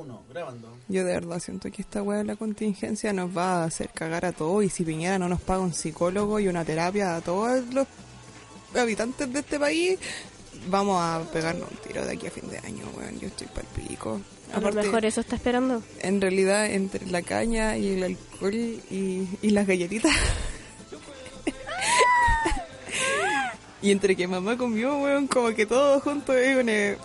Uno, grabando. Yo de verdad siento que esta weá de la contingencia nos va a hacer cagar a todos y si Piñera no nos paga un psicólogo y una terapia a todos los habitantes de este país, vamos a pegarnos un tiro de aquí a fin de año, weón. Yo estoy pal pico. A lo mejor eso está esperando. En realidad, entre la caña y el alcohol y, y las galletitas. y entre que mamá comió, weón, como que todo junto es una,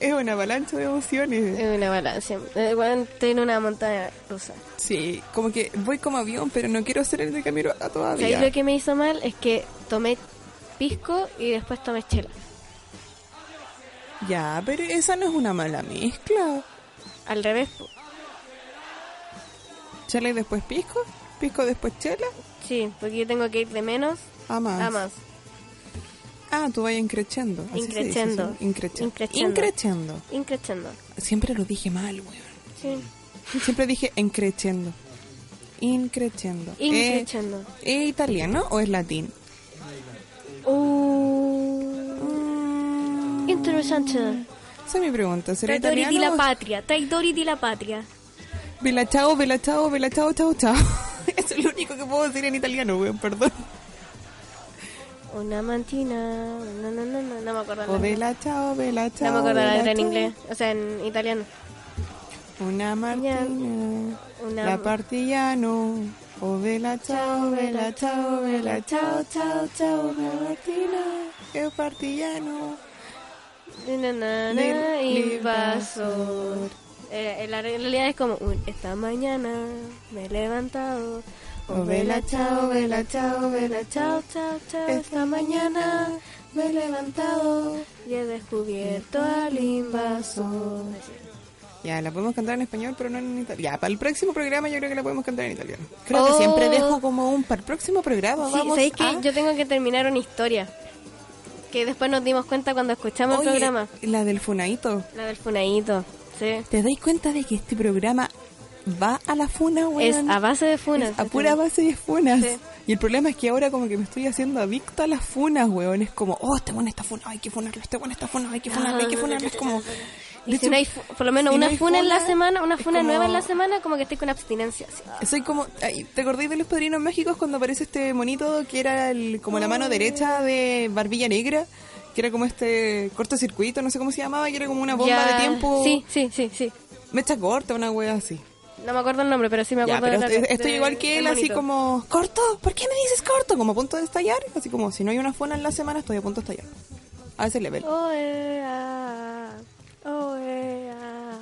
es una avalancha de emociones. Es una balanza. Eh, estoy en una montaña rusa. Sí, como que voy como avión, pero no quiero hacer el de camino a Ahí todavía. lo que me hizo mal es que tomé pisco y después tomé chela. Ya, pero esa no es una mala mezcla. Al revés. Chela y después pisco, pisco después chela, Sí, porque yo tengo que ir de menos a más. a más. Ah, tú. ¿sí? Increchendo. Increchendo. Increchendo. Increchendo. Siempre lo dije mal, weón. Sí. Siempre dije encrechendo. Increchendo. Increchendo. ¿Es italiano o es latín? Uh, interesante. Esa es mi pregunta. ¿Será Traidori di la italiano? patria. Traidori di la patria. Vela chao, vela chao, vela chao, chao, chao. Eso es lo único que puedo decir en italiano, weón, perdón. Una mantina. No, no, no, no, no me acuerdo. O vela chao, vela chao. No me acuerdo la letra en inglés. O sea, en italiano. Una martina. Una- La partillano. O vela chao, vela chao, vela chao, chao, chao, una martina. El partillano. Na, na, na. Eh, en la realidad es como esta mañana me he levantado. Oh, vela, chao, vela, chao, vela, chao, chao, chao. Esta mañana me he levantado y he descubierto al invasor. Ya, la podemos cantar en español, pero no en italiano. Ya, para el próximo programa yo creo que la podemos cantar en italiano. Creo Oh. que siempre dejo como un para el próximo programa. Sí, vamos ¿sabéis que a- yo tengo que terminar una historia? Que después nos dimos cuenta cuando escuchamos Oye, el programa. La del Funaito. La del Funaíto. Sí. ¿Te dais cuenta de que este programa va a la funa, weón? Es a base de funas. Es a pura base de funas. Sí. Y el problema es que ahora como que me estoy haciendo adicto a las funas, weón. Es como, oh, este bueno está funado, hay que funarlo, este bueno está funado, hay que funarlo, hay que funarlo. Es como... Y de si hecho, no hay, fu- por lo menos si una funa en la funa, semana, una funa nueva en la semana, como que estoy con abstinencia. así. Soy como, ay, ¿te acordáis de los padrinos mágicos cuando aparece este monito que era el, como la mano derecha de Barbilla Negra? Que era como este cortocircuito, no sé cómo se llamaba, que era como una bomba Ya- de tiempo. Sí, sí, sí, sí. Mecha corta, una wea así. No me acuerdo el nombre, pero sí me Ya, acuerdo pero de la- estoy, de- igual que él, así como, ¿corto? ¿Por qué me dices corto? Como a punto de estallar. Así como, si no hay una funa en la semana, estoy a punto de estallar. A ese level. Oh, eh, ah, oh, eh, ah.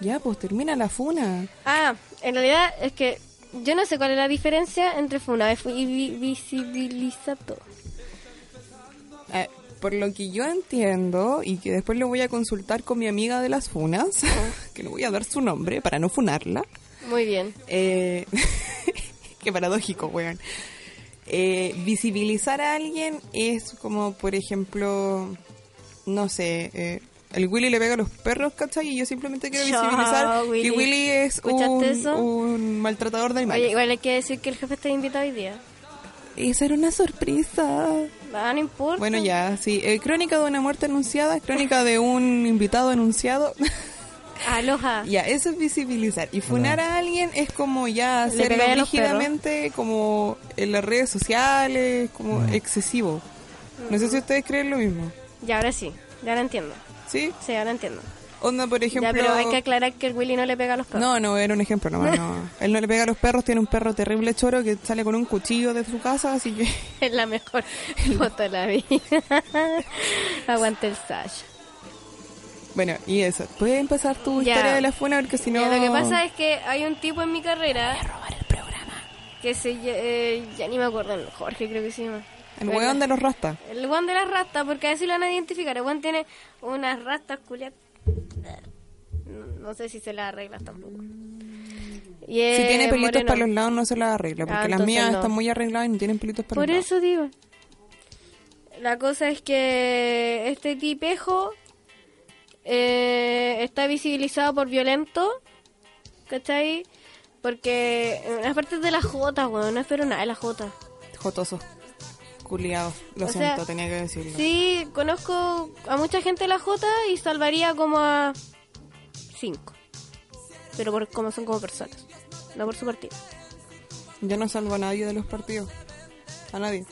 Ya, pues termina la funa. Ah, en realidad es que yo no sé cuál es la diferencia entre funa y vi- visibilizado. Eh, por lo que yo entiendo, y que después lo voy a consultar con mi amiga de las funas, que le voy a dar su nombre para no funarla. Muy bien. Eh, qué paradójico, weón. Eh, visibilizar a alguien es como, por ejemplo, no sé, eh, el Willy le pega a los perros, ¿cachai? Y yo simplemente quiero visibilizar que Willy. Willy es ¿Escuchaste un, eso? un maltratador de animales. Oye, igual hay que decir que el jefe está invitado hoy día. Esa era una sorpresa. Ah, no importa. Bueno, ya, sí. Eh, crónica de una muerte anunciada, crónica de un invitado anunciado. Aloha. ya, eso es visibilizar. Y funar a alguien es como ya hacerlo rígidamente, como en las redes sociales, como excesivo. No sé si ustedes creen lo mismo. Ya, ahora sí. Ya lo entiendo. ¿Sí? Sí, ahora entiendo. Onda, por ejemplo... Ya, pero hay que aclarar que el Willy no le pega a los perros. No, no, era un ejemplo nomás, no. Él no le pega a los perros, tiene un perro terrible choro que sale con un cuchillo de su casa, así que... Es la mejor foto de la vida. Aguante el Sash. Bueno, y eso. ¿Puedes empezar tu Ya. historia de la funa? Porque si no... Lo que pasa es que hay un tipo en mi carrera robar el programa. que se eh, ya ni me acuerdo, Jorge creo que se llama. El weón de los rastas. El weón de las rastas, porque así lo van a identificar. El weón tiene unas rastas culias. No, sé si se las arreglas tampoco. Y Si tiene pelitos moreno. para los lados no se las arregla, porque Ah, las mías no. están muy arregladas y no tienen pelitos para Por los lados. eso digo. La cosa es que este tipejo eh, está visibilizado por violento, ¿cachai? Porque en las partes de la J, weón, no espero nada de la J. Jotoso. Culiados. Lo O siento, sea, tenía que decirlo. Sí, conozco a mucha gente de la J y salvaría como a cinco. Pero por como son como personas, no por su partido. Yo no salvo a nadie de los partidos. A nadie.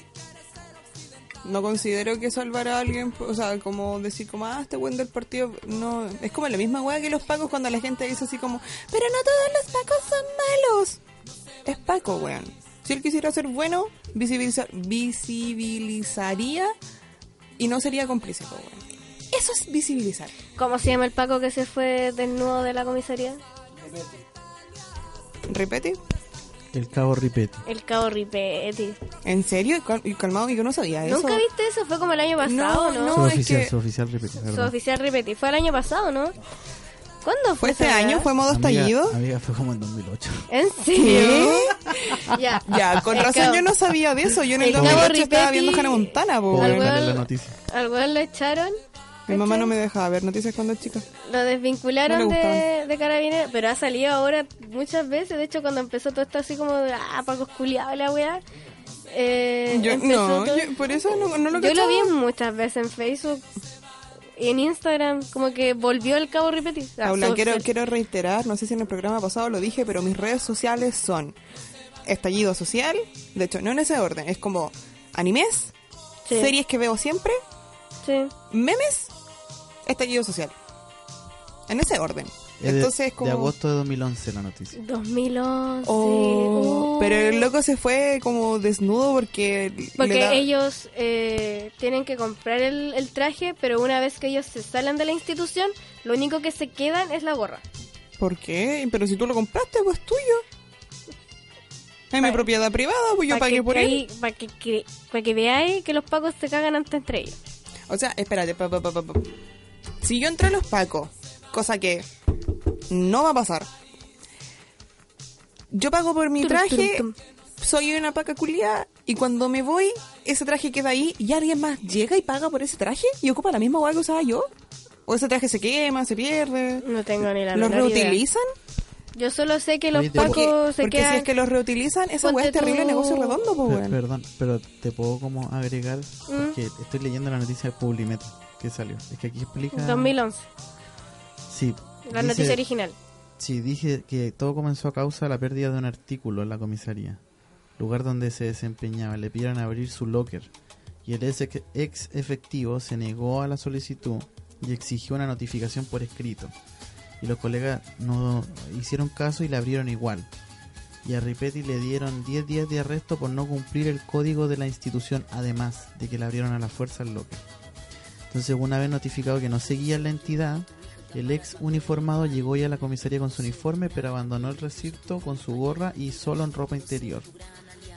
No considero que salvar a alguien, o sea, como decir como, ah, este buen del partido, no, es como la misma weá que los pacos cuando la gente dice así como, pero no todos los pacos son malos. Es paco, weón. Si él quisiera ser bueno, visibiliza- visibilizaría y no sería cómplice. Eso es visibilizar. ¿Cómo se llama el Paco que se fue desnudo de la comisaría? Repete. El cabo Ripetti. El Cabo Ripetti. ¿En serio? Cal- y calmado, yo no sabía eso. ¿Nunca viste eso? Fue como el año pasado, ¿no? No, su es oficial, que- su oficial Ripetti. Su oficial Ripetti. Fue el año pasado, ¿no? ¿Cuándo fue? ¿Fue este año? ¿Fue modo Amiga- estallido? Amiga, fue como en 2008. ¿En serio? ya. Ya, con El razón Cabo- yo no sabía de eso. Yo en el, El Cabo 2008 estaba viendo Hannah Montana, po, Al weón. lo echaron. Mi mamá no me dejaba ver noticias cuando era chica. Lo desvincularon No de, de Carabineros, pero ha salido ahora muchas veces. De hecho, cuando empezó todo esto así como de, ah, Pacos culiados la weá. Eh, Yo, no, todo- yo- por eso no, no lo Yo lo vi muchas veces en Facebook en Instagram, como que volvió el cabo repetir. Ah, Paula, quiero, reiterar, no sé si en el programa pasado lo dije, pero mis redes sociales son estallido social, de hecho, no en ese orden, es como animes, Sí. series que veo siempre, Sí. memes, estallido social. En ese orden. Es de- Entonces, como... De agosto de 2011 la noticia. 2011. Oh, Uh. Pero el loco se fue como desnudo porque... Porque da- ellos eh, tienen que comprar el, el traje, pero una vez que ellos se salen de la institución, lo único que se quedan es la gorra. ¿Por qué? Pero si tú lo compraste, pues tuyo. Es mi propiedad privada, pues yo pagué por él. Para que, que, pa' que veáis que los pacos se cagan antes entre ellos. O sea, espérate, pa, pa, pa, pa, pa. si yo entro a los pacos, cosa que no va a pasar, yo pago por mi traje, soy una paca culiada, y cuando me voy, ese traje queda ahí, y alguien más llega y paga por ese traje, y ocupa la misma hueá que usaba yo. O ese traje se quema, se pierde. No tengo ni la ¿Los menor idea. reutilizan? Yo solo sé que los Oye, pacos Porque, se porque quedan... si es que los reutilizan, esa hueá es terrible tú- negocio redondo, pues, weón. perdón, pero te puedo como agregar, ¿Mm? porque estoy leyendo la noticia de Publimetro que salió. Es que aquí explica... 2011, Sí. La dice- noticia original. Sí, dije que todo comenzó a causa de la pérdida de un artículo en la comisaría, lugar donde se desempeñaba. Le pidieron abrir su locker y el ex, efectivo se negó a la solicitud y exigió una notificación por escrito. Y los colegas no hicieron caso y le abrieron igual. Y a Ripetti le dieron 10 días de arresto por no cumplir el código de la institución, además de que le abrieron a la fuerza el locker. Entonces, una vez notificado que no seguía la entidad, el ex uniformado llegó ya a la comisaría con su uniforme, pero abandonó el recinto con su gorra y solo en ropa interior.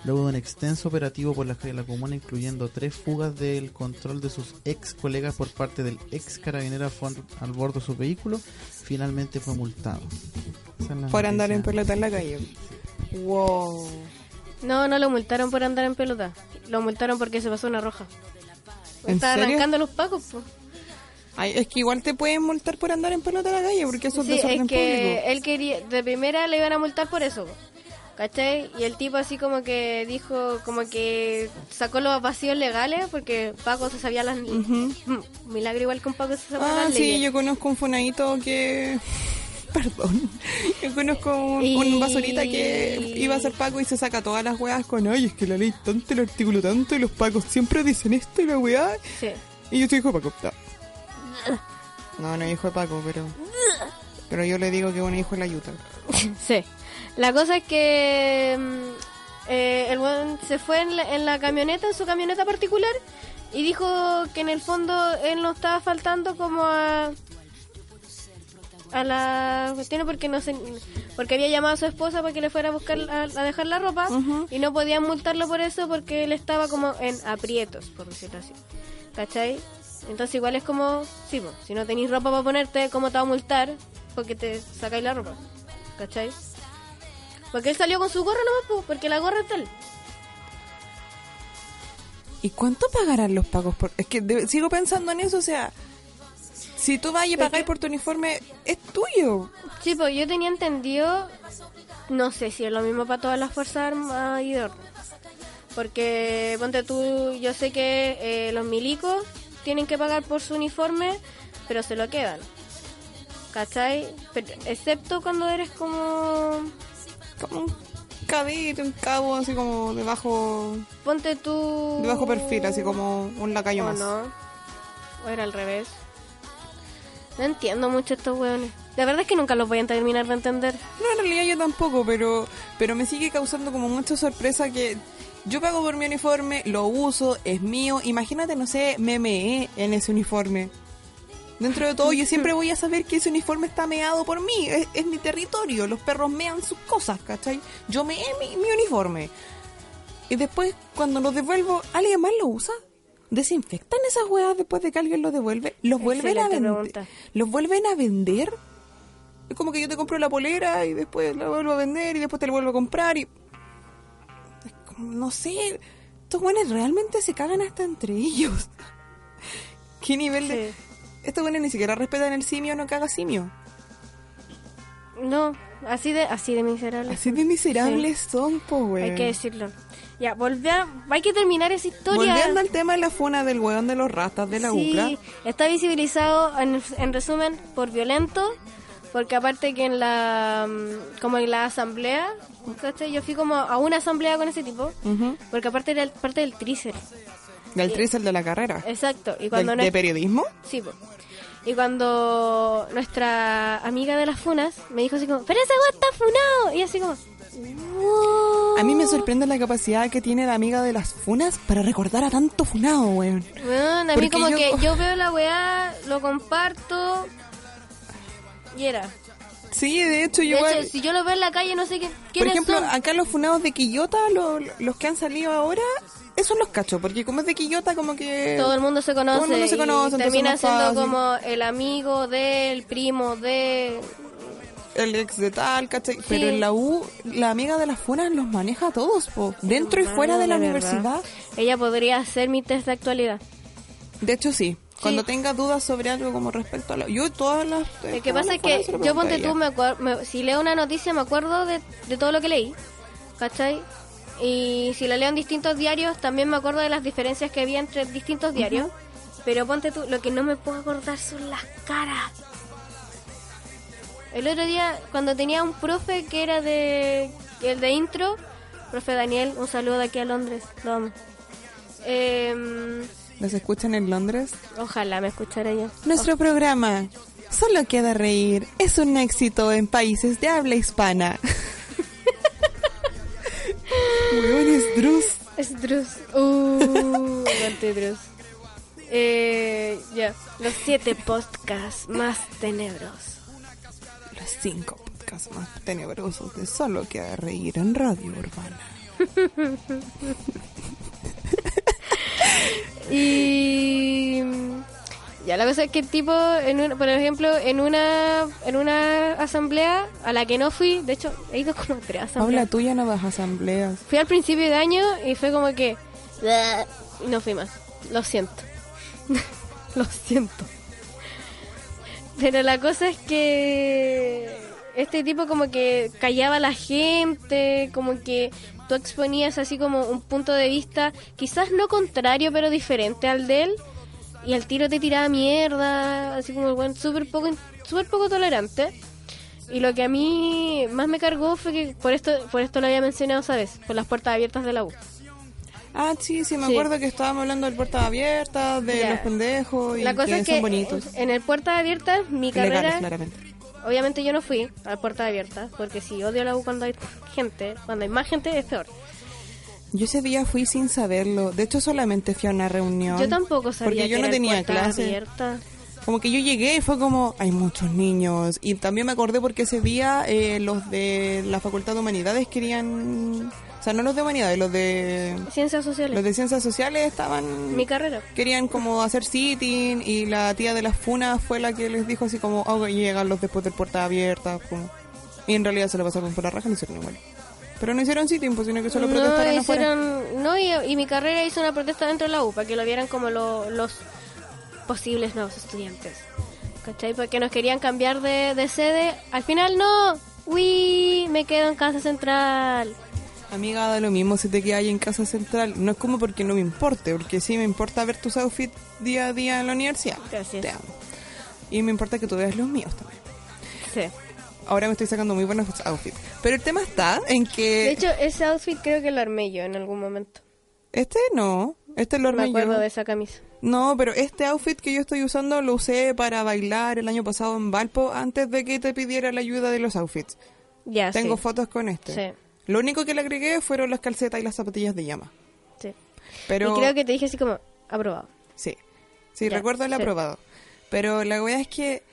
Luego de un extenso operativo por las calles de la comuna, incluyendo tres fugas del control de sus ex colegas por parte del ex carabinero fue al bordo de su vehículo, finalmente fue multado. Es Por andar en pelota en la calle. Wow. No, no lo multaron por andar en pelota. Lo multaron porque se pasó una roja. ¿En Estaba serio? arrancando los pacos, pues. Ay, es que igual te pueden multar por andar en pelota en la calle, porque eso es Sí, desorden es que público. él quería, de primera le iban a multar por eso. ¿cachai? Y el tipo así como que dijo, como que sacó los vacíos legales porque Paco se sabía las... Mm, Milagro igual un Paco se sabía Ah, las sí, leyes. yo conozco un funadito que... Perdón. Yo conozco un, Y- un basurita que iba a ser Paco y se saca todas las weas con, ay, es que la ley tanto, el artículo tanto, y los Pacos siempre dicen esto y la weá. Sí. Y yo soy hijo Paco. No, no, es hijo de Paco, pero... Pero yo le digo que es un hijo de la yuta. Sí. La cosa es que mm, eh, el weón se fue en la, en la camioneta, en su camioneta particular, y dijo que en el fondo él no estaba faltando como a a la cuestión porque no sé porque había llamado a su esposa para que le fuera a buscar a, a dejar la ropa y no podían multarlo por eso porque él estaba como en aprietos por decirlo así ¿cachai? Entonces igual es como sí, po, si no tenéis ropa para ponerte ¿cómo te va a multar? porque te sacáis la ropa ¿cachai? porque él salió con su gorra nomás po, porque la gorra es él ¿Y cuánto pagarán los pagos por...? Es que de- sigo pensando en eso, o sea... Si tú vas y pagáis por tu uniforme, es tuyo. Sí, pues yo tenía entendido, no sé si es lo mismo para todas las Fuerzas Armadas y de orden. Porque, ponte tú, yo sé que eh, los milicos tienen que pagar por su uniforme, pero se lo quedan. ¿Cachai? Pero- excepto cuando eres como... Como un cadete, un cabo así como de bajo, Ponte tú... de bajo perfil, así como un lacayo ¿O más. no? ¿O era al revés? No entiendo mucho estos hueones. La verdad es que nunca los voy a terminar de entender. No, en realidad yo tampoco, pero, pero me sigue causando como mucha sorpresa que yo pago por mi uniforme, lo uso, es mío. Imagínate, no sé, me meé en ese uniforme. Dentro de todo, yo siempre voy a saber que ese uniforme está meado por mí. Es, es mi territorio. Los perros mean sus cosas, ¿cachai? Yo meé mi, mi uniforme. Y después, cuando lo devuelvo, ¿alguien más lo usa? ¿Desinfectan esas huevas después de que alguien lo devuelve? ¿Los vuelven a vender? ¿Los vuelven a vender? Es como que yo te compro la polera y después la vuelvo a vender y después te la vuelvo a comprar y... No sé, estos buenos realmente se cagan hasta entre ellos. ¿Qué nivel de...? Estos buenos ni siquiera respetan el simio, no caga simio. No, así de, así de miserable. Así de miserables son, po, güey. Hay que decirlo. Ya, volver, hay que terminar esa historia. Volviendo al tema de la funa del weón de los rastas de la sí, UCLA. está visibilizado en, en resumen por violento, porque aparte que en la mm, como en la asamblea, ¿cachai? yo fui como a una asamblea con ese tipo, Ujú. porque aparte era el- parte del trícer. Del trícer de la carrera. Exacto, y Del- cuando no ¿De periodismo? Sí, po. Y cuando nuestra amiga de las funas me dijo así como, pero ese weón está funado. Y así como, "Wow". A mí me sorprende la capacidad que tiene la amiga de las funas para recordar a tanto funado, weón. Weón, a Porque mí como yo- que yo veo la weá, lo comparto y era. Sí, de hecho, De yo igual... hecho, si yo lo veo en la calle no sé qué, Por ejemplo, son. acá los funados de Quillota, lo- los que han salido ahora, esos los cacho, porque como es de Quillota, como que... Todo el mundo se conoce. Todo el mundo se conoce, y entonces termina siendo fácil. como el amigo del primo de... El ex de tal, ¿cachai? Pero en la U, la amiga de las funas los maneja a todos, po. Dentro y fuera de la Ah, verdad. universidad. Ella podría hacer mi test de actualidad. De hecho, sí. Cuando tenga dudas sobre algo como respecto a la... Yo todas las... Lo que pasa es que yo ponte tú, me acuer- me- si leo una noticia me acuerdo de, de todo lo que leí, ¿cachai? Y si la leo en distintos diarios también me acuerdo de las diferencias que había entre distintos diarios. Pero ponte tú, lo que no me puedo acordar son las caras. El otro día, cuando tenía un profe que era de el de intro, profe Daniel, un saludo de aquí a Londres, lo amo. Em, ¿Los escuchan en Londres? ojalá me escuchara ella. Nuestro programa, Solo Queda Reír, es un éxito en países de habla hispana. Huevones Drus. Es Drus. Uh, Drus. Eh, ya. Los siete podcasts más tenebros. Los cinco podcasts más tenebrosos de Solo Queda Reír en Radio Urbana. Y ya la cosa es que el tipo, en un- por ejemplo, en una en una asamblea a la que no fui, de hecho he ido como tres Paula, asambleas. tú ya no vas a asambleas. Fui al principio de año y fue como que no fui más. Lo siento. Lo siento. Pero la cosa es que este tipo como que callaba a la gente, como que tú exponías así como un punto de vista quizás no contrario pero diferente al de él y al tiro te tiraba mierda, así como el buen súper poco súper poco tolerante. Y lo que a mí más me cargó fue que por esto por esto lo había mencionado, ¿sabes? Por las puertas abiertas de la U. Ah, sí, sí, me Sí. acuerdo que estábamos hablando del puertas abiertas, de los pendejos y La cosa que es que son bonitos. en el puertas abiertas mi Legales, carrera claramente. Obviamente yo no fui a puertas abiertas, porque si odio la U cuando hay gente, cuando hay más gente es peor. Yo ese día fui sin saberlo. De hecho, solamente fui a una reunión. Yo tampoco sabía Porque yo que no era tenía clase. abiertas. Como que yo llegué y fue como, hay muchos niños. Y también me acordé porque ese día eh, los de la Facultad de Humanidades querían... O sea, no los de Humanidades, los de... Ciencias sociales. Los de Ciencias Sociales estaban... Mi carrera. Querían como hacer sitting y la tía de las funas fue la que les dijo así como, oh, llegan los después del puerta abierta. como- Y en realidad se lo pasaron por la raja y lo hicieron igual. Pero no hicieron sitting, pues sino que solo no, protestaron afuera. hicieron, no y, y mi carrera hizo una protesta dentro de la U para que lo vieran como lo- los posibles nuevos estudiantes. ¿Cachai? Porque nos querían cambiar de, de sede. Al final no. Uy, me quedo en Casa Central. Amiga, da lo mismo si te quedas ahí en casa central. No es como porque no me importe, porque sí me importa ver tus outfits día a día en la universidad. Gracias. Te amo. Y me importa que tú veas los míos también. Sí. Ahora me estoy sacando muy buenos outfits. Pero el tema está en De que... hecho, ese outfit creo que lo armé yo en algún momento. Este no. Este lo Me armé acuerdo yo. de esa camisa. No, pero este outfit que yo estoy usando lo usé para bailar el año pasado en Valpo antes de que te pidiera la ayuda de los outfits. Ya, Tengo sí. fotos con este. Sí. Lo único que le agregué fueron las calcetas y las zapatillas de llama. Sí. Pero Y creo que te dije así como, aprobado. sí. Sí, Ya, recuerdo el sí. aprobado. Pero la wea es que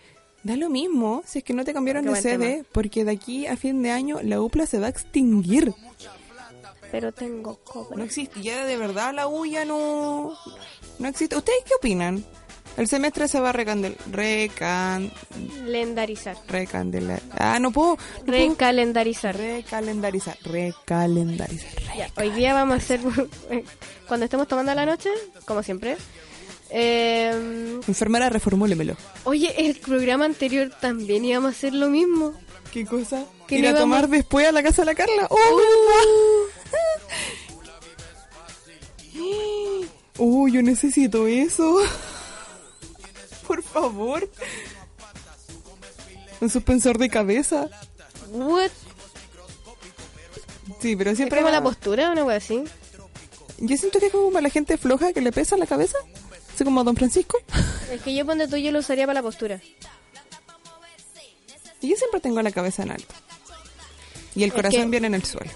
da lo mismo si es que no te cambiaron Qué de sede, tema. porque de aquí a fin de año la UPLA se va a extinguir. Pero tengo cobre. No existe. Ya de verdad la U ya no, no existe. ¿Ustedes qué opinan? El semestre se va a recandel... Recan... Lendarizar. Recandelar... Ah, no puedo... no puedo- Recalendarizar. Recalendarizar. Recalendarizar. Ya, hoy día vamos a hacer, cuando estemos tomando la noche, como siempre. eh, Enfermera, reformúlemelo. oye, el programa anterior también íbamos a hacer lo mismo. ¿Qué cosa? Que ¿Ir no a íbamos- tomar después a la casa de la Carla? ¡Oh, verdad! ¡Oh, yo necesito eso! Por favor. Un suspensor de cabeza. What? Sí, pero ¿Es siempre... como va- la postura o una wea así? Yo siento que es como para la gente floja que le pesa la cabeza. Así como a Don Francisco. Es que yo ponte tú, yo lo usaría para la postura. Y yo siempre tengo la cabeza en alto. Y el Es corazón que- viene en el suelo.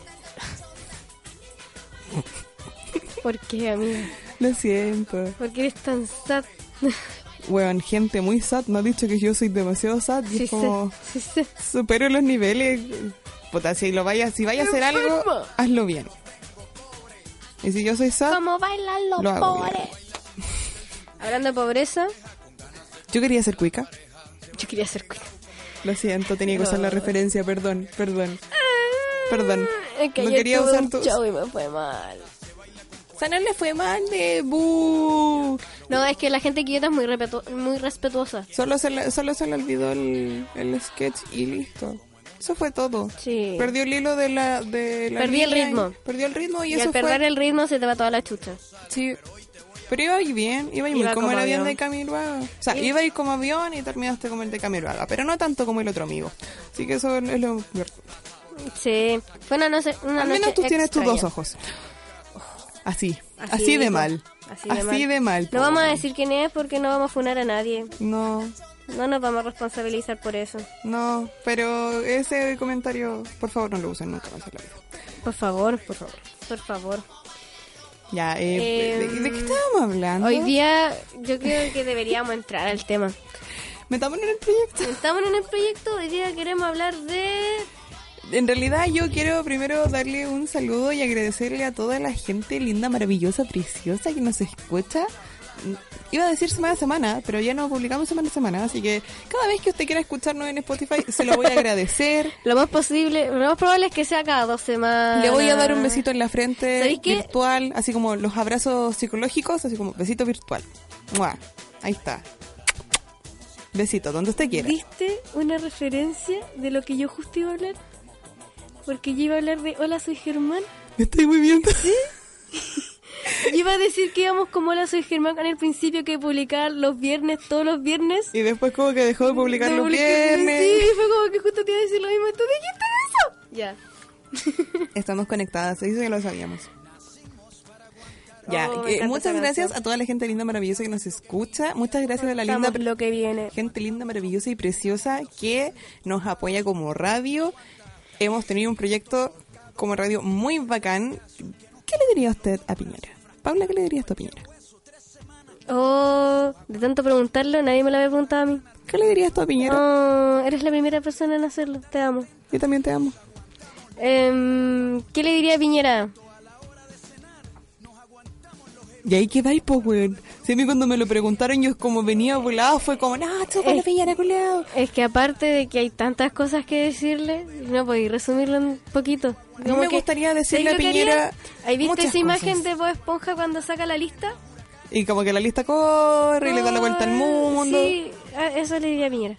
¿Por qué, amigo? Lo siento. ¿Por qué eres tan sad? Weón, gente muy sad me ha dicho que yo soy demasiado sad. Y Sí es como... sí supero los niveles. Puta, si lo vaya, si vaya a hacer algo, hazlo bien. Y si yo soy sad, ¿Cómo bailan los Lo pobres? Hablando de pobreza, yo quería ser cuica. yo quería ser cuica. Lo siento, tenía que usar la No. referencia, perdón, perdón. Perdón. Que no quería usar tu... show y me fue mal. Sana le fue mal de bu. No, es que la gente quieta es muy, respetu- muy respetuosa. Solo se le, solo se le olvidó el, el sketch y listo. Eso fue todo. Sí. Perdió el hilo de la, de la Perdí el ritmo. Perdió el ritmo y, Y, eso al perder fue. el ritmo se te va toda la chucha. Sí. Pero iba a ir bien, iba a ir Iba muy como como el avión avión. de Camiroaga. O sea, Sí. iba a ir como avión y terminaste como el de Camiroaga, pero no tanto como el otro amigo. Así que eso es lo Sí, fue una noche una Al noche menos tú tienes tus dos ojos. Así, así, Así de mal. Así Así, de mal. de mal. No vamos a decir quién es porque no vamos a funar a nadie. No, No nos vamos a responsabilizar por eso. no, pero ese comentario, por favor, no lo usen nunca más en la vida. Por favor, por favor. Por favor. Ya, eh, Em, ¿de, de qué estábamos hablando? Hoy día yo creo que deberíamos entrar al tema. Metámonos en el proyecto. Estamos en el proyecto, hoy día queremos hablar de... En realidad yo quiero primero darle un saludo y agradecerle a toda la gente linda, maravillosa, preciosa que nos escucha. Iba a decir semana a semana, pero ya no publicamos semana a semana, así que cada vez que usted quiera escucharnos en Spotify se lo voy a agradecer. Lo más posible, lo más probable es que sea cada dos semanas. Le voy a dar un besito en la frente virtual, así como los abrazos psicológicos, así como besito virtual. ¡Mua! Ahí está. Besito, donde usted quiera. ¿Viste una referencia de lo que yo justo iba a hablar? Porque yo iba a hablar de Hola, soy Germán. Me estoy muy bien. Yo iba a decir que íbamos como Hola, soy Germán en el principio que publicar los viernes, todos los viernes. Y después como que dejó de publicar De los viernes. Sí, fue como que justo te iba a decir lo mismo. ¿Tú dijiste eso? Ya. Estamos conectadas, se dice que lo sabíamos. Ya, Oh, eh, muchas gracias a toda la gente linda, maravillosa que nos escucha. Muchas gracias a la linda lo que viene. gente linda, maravillosa y preciosa que nos apoya como radio. Hemos tenido un proyecto como radio muy bacán. ¿Qué le diría usted a Piñera? Paula, ¿qué le dirías tú a Piñera? Oh, de tanto preguntarlo, nadie me lo había preguntado a mí. ¿Qué le dirías tú a Piñera? Oh, eres la primera persona en hacerlo. Te amo. Yo también te amo. Em, ¿Qué le diría a Piñera? Y ahí quedáis, pues, weón. Si a mí cuando me lo preguntaron, yo como venía volado, fue como, no, chúpale, Eh. Piñera, culiao. Es que aparte de que hay tantas cosas que decirle, no podéis resumirlo un poquito. A mí me gustaría decirle ¿sabes a que Piñera visto muchas esa imagen cosas. de Bob Esponja cuando saca la lista? Y como que la lista corre y le da la vuelta al mundo. Sí, eso le diría a Piñera.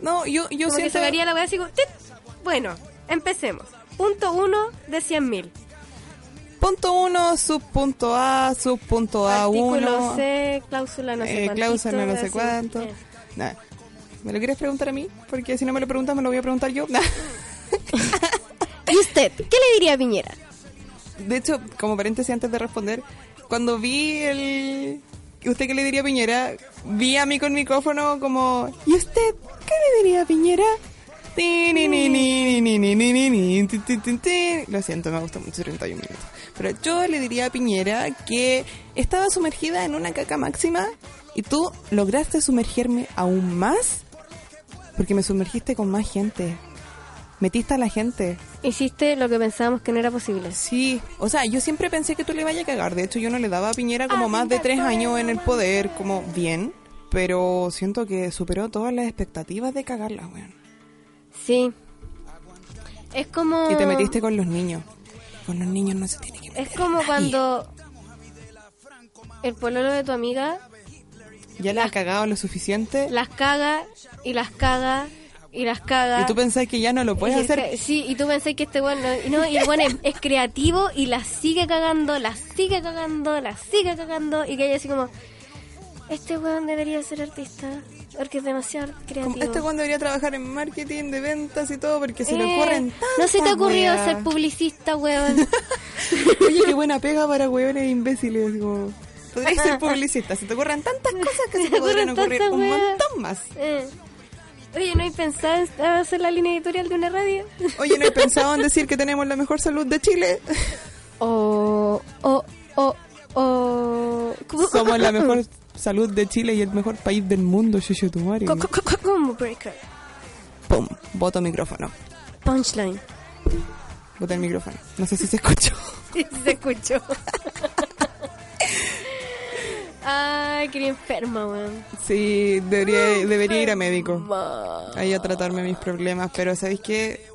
No, yo, yo Como que siento... sacaría la weá así como, "Tit". bueno, empecemos. punto uno de 100.000. Punto 1, subpunto A, subpunto A1. Artículo C, cláusula no sé eh, Cláusula no sé cuánto. Eh. ¿Me lo quieres preguntar a mí? Porque si no me lo preguntas, me lo voy a preguntar yo. Nah. ¿Y usted? ¿Qué le diría a Piñera? De hecho, como paréntesis antes de responder, cuando vi el... ¿Usted qué le diría a Piñera? Vi a mí con micrófono como... ¿Y usted? ¿Qué le diría a Piñera? Lo siento, me gustó mucho 31 minutos. Pero yo le diría a Piñera que estaba sumergida en una caca máxima y tú lograste sumergirme aún más porque me sumergiste con más gente. Metiste a la gente. Hiciste lo que pensábamos que no era posible. Sí, o sea, yo siempre pensé que tú le vayas a cagar. De hecho, yo no le daba a Piñera como más de tres años en el poder, como bien. Pero siento que superó todas las expectativas de cagarla, weón. Sí. Es como... Y te metiste con los niños. Con los niños no se tiene que Es como cuando el pololo de tu amiga Ya le has cagado lo suficiente. las caga y las caga y las caga. Y tú pensás que ya no lo puedes hacer. Sí, y tú pensás que este bueno, no, y el bueno es, es creativo y las sigue cagando, las sigue cagando, las sigue cagando y que ella así como, este weón debería ser artista porque es demasiado creativo. Este weón debería trabajar en marketing, de ventas y todo, porque se le Eh, ocurren tantas No se te ha ocurrido weas. ser publicista, weón. Oye, qué buena pega para weones imbéciles. Como... Podrías ser publicista. Se te ocurren tantas cosas que se te podrían ocurrir un montón más. Eh. Oye, ¿no hay pensado en hacer la línea editorial de una radio? Oye, ¿no he pensado en decir que tenemos la mejor salud de Chile? O, o, o, o... Somos la mejor salud de Chile y el mejor país del mundo, Chuchu tu madre. Co- co- co- co- Combo breaker. Pum, voto micrófono. Punchline. Voto el micrófono. No sé si se escuchó. Sí, se escuchó. Ay, qué enferma, weón. Sí, debería, debería ir a médico. Ahí a tratarme mis problemas. Pero ¿sabéis qué?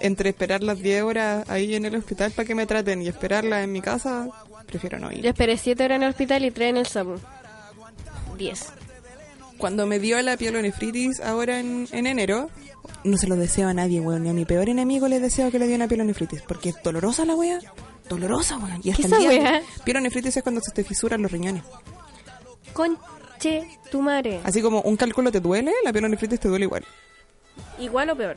Entre esperar las 10 horas ahí en el hospital para que me traten y esperarla en mi casa, prefiero no ir. Yo esperé 7 horas en el hospital y 3 en el SAMU. 10. Cuando me dio la pielonefritis ahora en, en enero, no se lo deseo a nadie, weón. Ni a mi peor enemigo le deseo que le dé una pielonefritis. Porque es dolorosa la wea. Dolorosa, weón. Y hasta ¿Qué el día wea? Pielonefritis es cuando se te fisuran los riñones. Conche tu madre. Así como un cálculo te duele, la pielonefritis te duele igual. Igual o peor.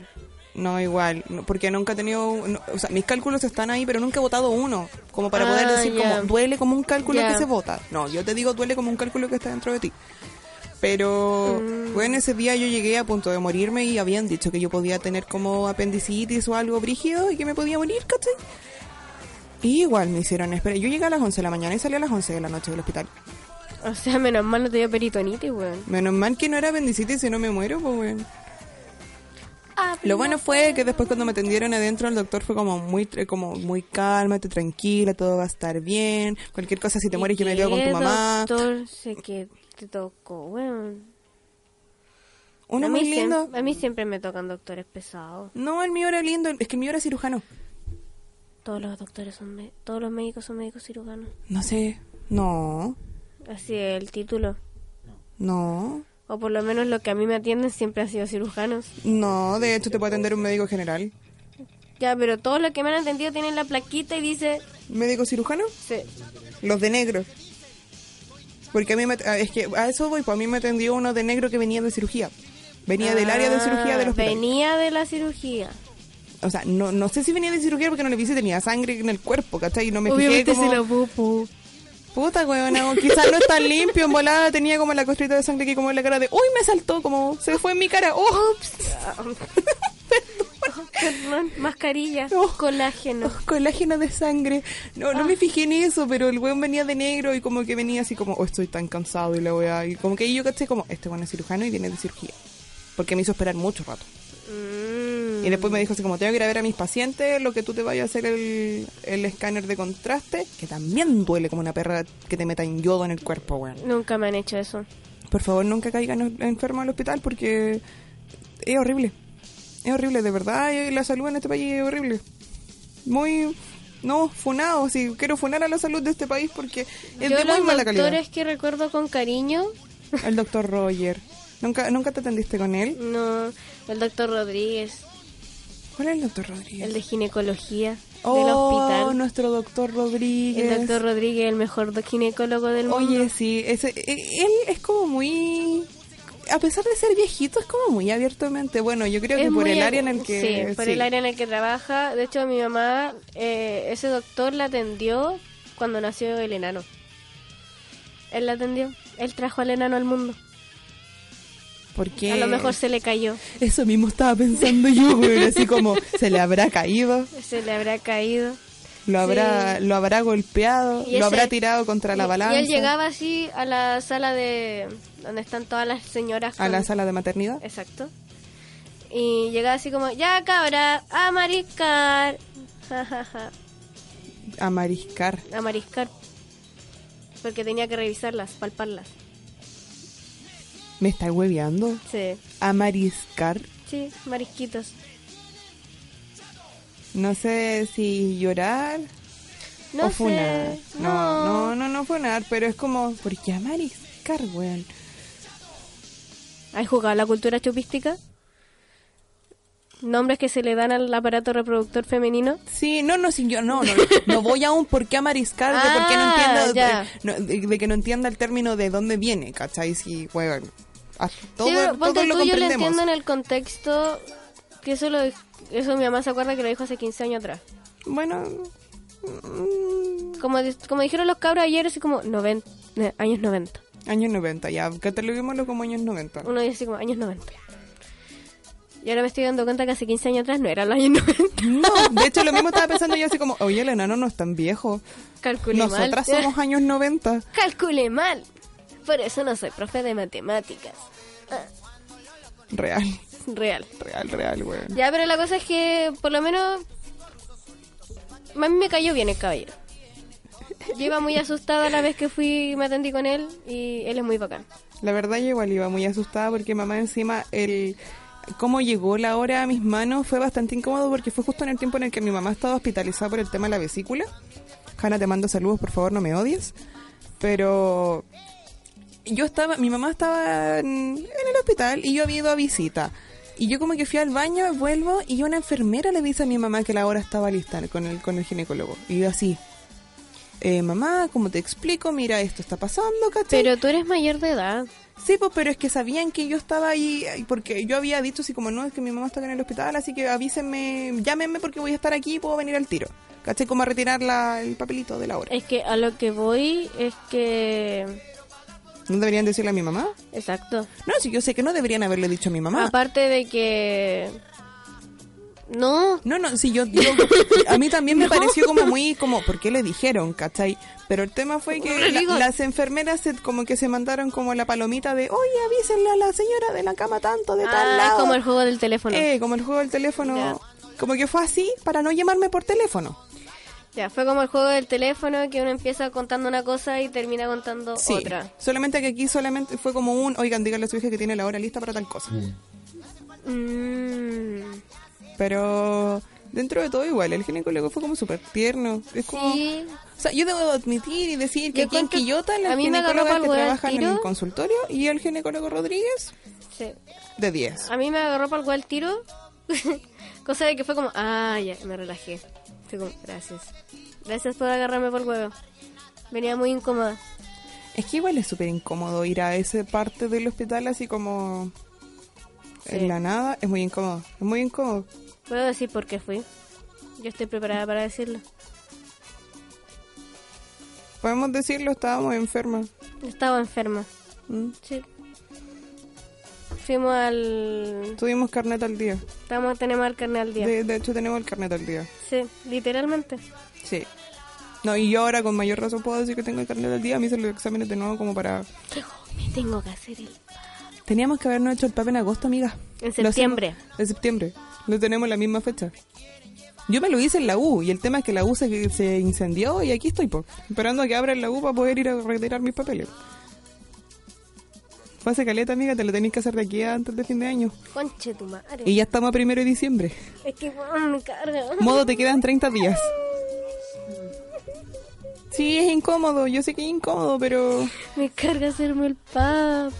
No, igual. no, porque nunca he tenido... no, o sea, mis cálculos están ahí, pero nunca he votado uno. Como para poder Ah, decir como duele como un cálculo que se vota. No, yo te digo duele como un cálculo que está dentro de ti. Pero, Mm. bueno, ese día yo llegué a punto de morirme y habían dicho que yo podía tener como apendicitis o algo brígido y que me podía morir, ¿cachai? Y igual me hicieron esperar. Yo llegué a las 11 de la mañana y salí a las 11 de la noche del hospital. O sea, menos mal no te dio peritonitis, weón. Menos mal que no era apendicitis si no me muero, pues, weón. Lo bueno fue que después cuando me atendieron adentro el doctor fue como muy como muy cálmate, tranquila, todo va a estar bien. Cualquier cosa si te mueres yo me quedo con tu ¿Qué mamá. doctor sé que te tocó, weón? Uno a, muy lindo. Siempre, a mí siempre me tocan doctores pesados. No, el mío era lindo, es que el mío era cirujano. Todos los doctores son... todos los médicos son médicos cirujanos. No sé. No. Así es el título. No. O por lo menos los que a mí me atienden siempre han sido cirujanos. No, de hecho te puede atender un médico general. Ya, pero todos los que me han atendido tienen la plaquita y dice... ¿Médico cirujano? Sí. Los de negro. Porque a mí me, ah, es que a eso voy, pues a mí me atendió uno de negro que venía de cirugía. Venía del área de cirugía del Ah, hospital. Venía de la cirugía. O sea, no, no sé si venía de cirugía porque no le vi si tenía sangre en el cuerpo, ¿cachai? Y no me fijé Obviamente como... se lo pupu. Puta, weón, no, quizás no es tan limpio, en volada tenía como la costrita de sangre aquí como en la cara de... ¡Uy, me saltó! Como se fue en mi cara. ¡Oh! Perdón, mascarilla, Oh. colágeno. Oh, colágeno de sangre. No, no me fijé en eso, pero el weón venía de negro y como que venía así como, oh, estoy tan cansado y la weá. Y como que yo caché como, este weón es cirujano y viene de cirugía. Porque me hizo esperar mucho rato. Mm. Y después me dijo así como, tengo que ir a ver a mis pacientes, lo que tú te vayas a hacer el, el escáner de contraste, que también duele como una perra que te meta en yodo en el cuerpo, weón. Nunca me han hecho eso. Por favor, nunca caigan enfermos al hospital porque es horrible. Es horrible, de verdad. y La salud en este país es horrible. Muy... No, funado. Si quiero funar a la salud de este país porque es Yo de muy los mala calidad. doctores que recuerdo con cariño, El doctor Roger. ¿Nunca, ¿Nunca te atendiste con él? no, el doctor Rodríguez. ¿Cuál es el doctor Rodríguez? El de ginecología oh, del hospital. nuestro doctor Rodríguez. El doctor Rodríguez, el mejor ginecólogo del mundo. Oye, sí, ese, e- él es como muy... A pesar de ser viejito, es como muy abiertamente. Bueno, yo creo que por el área en el que... Sí, por sí. el área en el que trabaja. De hecho, mi mamá, eh, ese doctor la atendió cuando nació el enano. Él la atendió. Él trajo al enano al mundo. Porque A lo mejor se le cayó. Eso mismo estaba pensando yo, güey. Así como, se le habrá caído, Se le habrá caído. lo habrá, lo habrá golpeado, Y lo ese- habrá tirado contra la balanza. Y él llegaba así a la sala de... Donde están todas las señoras. A la con- sala de maternidad. Exacto. Y llegaba así como, ya cabra, a mariscar. Ja, ja, ja. A mariscar. A mariscar. Porque tenía que revisarlas, palparlas. ¿Me está hueveando? Sí, A mariscar. sí, marisquitos. No sé si llorar No o funar. sé. No, no, no, no funar, pero es como, ¿por qué a mariscar, weón? ¿Has jugado la cultura chupística? Nombres que se le dan al aparato reproductor femenino. Sí, no, no, sí, yo no, no, no voy a un por qué a mariscar, de por qué no Ah, entiendo, de, no, de- de que no entienda el término de dónde viene, ¿cachai? Sí, weón. Ah, Todo, sí, pero todo lo tú, yo lo entiendo en el contexto que eso lo eso mi mamá se acuerda que lo dijo hace 15 años atrás. Bueno, mm, Como, como dijeron los cabros ayer, así como 90, eh, años 90. años 90, ya, cataloguémoslo como años 90. Uno dice así como años 90. Y ahora me estoy dando cuenta que hace 15 años atrás no eran los años 90. No, de hecho lo mismo estaba pensando yo así como, oye, el enano no es tan viejo. Calculé Nosotras mal. somos años 90. Calculé mal. Por eso no soy profe de matemáticas. Ah, Real, real. real, real, weón. Ya, pero la cosa es que por lo menos a mí me cayó bien el caballero. Yo iba muy asustada la vez que fui y me atendí con él y él es muy bacán. La verdad yo igual iba muy asustada porque mamá encima el cómo llegó la hora a mis manos fue bastante incómodo porque fue justo en el tiempo en el que mi mamá estaba hospitalizada por el tema de la vesícula. Hanna, te mando saludos, por favor, no me odies. Pero yo estaba, mi mamá estaba en, en el hospital y yo había ido a visita. Y yo como que fui al baño, vuelvo y una enfermera le dice a mi mamá que la hora estaba lista con el, con el ginecólogo. Y yo así, eh, mamá, como te explico, mira, esto está pasando, ¿cachai? Pero tú eres mayor de edad. Sí, pues, pero es que sabían que yo estaba ahí, porque yo había dicho así como, no, es que mi mamá está en el hospital, así que avísenme, llámenme porque voy a estar aquí y puedo venir al tiro. ¿Caché? Como a retirar la, el papelito de la hora. Es que a lo que voy es que... ¿No deberían decirle a mi mamá? Exacto. No, sí, yo sé que no deberían haberle dicho a mi mamá. Aparte de que... No, No, no, sí, yo, yo- a mí también me pareció como muy, como, ¿por qué le dijeron, cachai? Pero el tema fue que la- las enfermeras se- como que se mandaron como la palomita de, oye, avísenle a la señora de la cama tanto, de tal ah, es lado. como el juego del teléfono. Eh, como el juego del teléfono, Ya. como que fue así para no llamarme por teléfono. Ya, fue como el juego del teléfono que uno empieza contando una cosa y termina contando Sí, otra. solamente que aquí solamente fue como un, oigan, díganle a su hija que tiene la hora lista para tal cosa. Mm, Pero dentro de todo igual, el ginecólogo fue como súper tierno. Es como, sí, o sea, yo debo admitir y decir que Yo aquí en Quillota las a mí me agarró ginecólogas que trabajan en tiro. el consultorio y el ginecólogo Rodríguez, sí. de 10. A mí me agarró para el cual tiro. cosa de que fue como, ah, ya, me relajé. Gracias. Gracias por agarrarme por el huevo. Venía muy incómoda. Es que igual es súper incómodo ir a esa parte del hospital así como Sí. en la nada. Es muy incómodo, es muy incómodo. Puedo decir por qué fui. Yo estoy preparada para decirlo. Podemos decirlo, estábamos enfermas. Estaba enferma. ¿Mm? Sí. Fuimos al... Tuvimos carnet al día. Estamos, tenemos el carnet al día. De, de hecho, tenemos el carnet al día. Sí, literalmente. Sí. No, y yo ahora con mayor razón puedo decir que tengo el carnet al día. Me hice los exámenes de nuevo como para... Me tengo que hacer el... Teníamos que habernos hecho el PAP en agosto, amiga. En septiembre. En septiembre. Lo tenemos la misma fecha. Yo me lo hice en la U y el tema es que la U se, se incendió y aquí estoy, po, esperando a que abran la U para poder ir a retirar mis papeles. Hace caleta, amiga, te lo tenéis que hacer de aquí a antes de fin de año. Conche tu madre. Y ya estamos a primero de diciembre. Es que me carga. Modo, te quedan 30 días. Sí, es incómodo, yo sé que es incómodo, pero... Me carga hacerme el pap.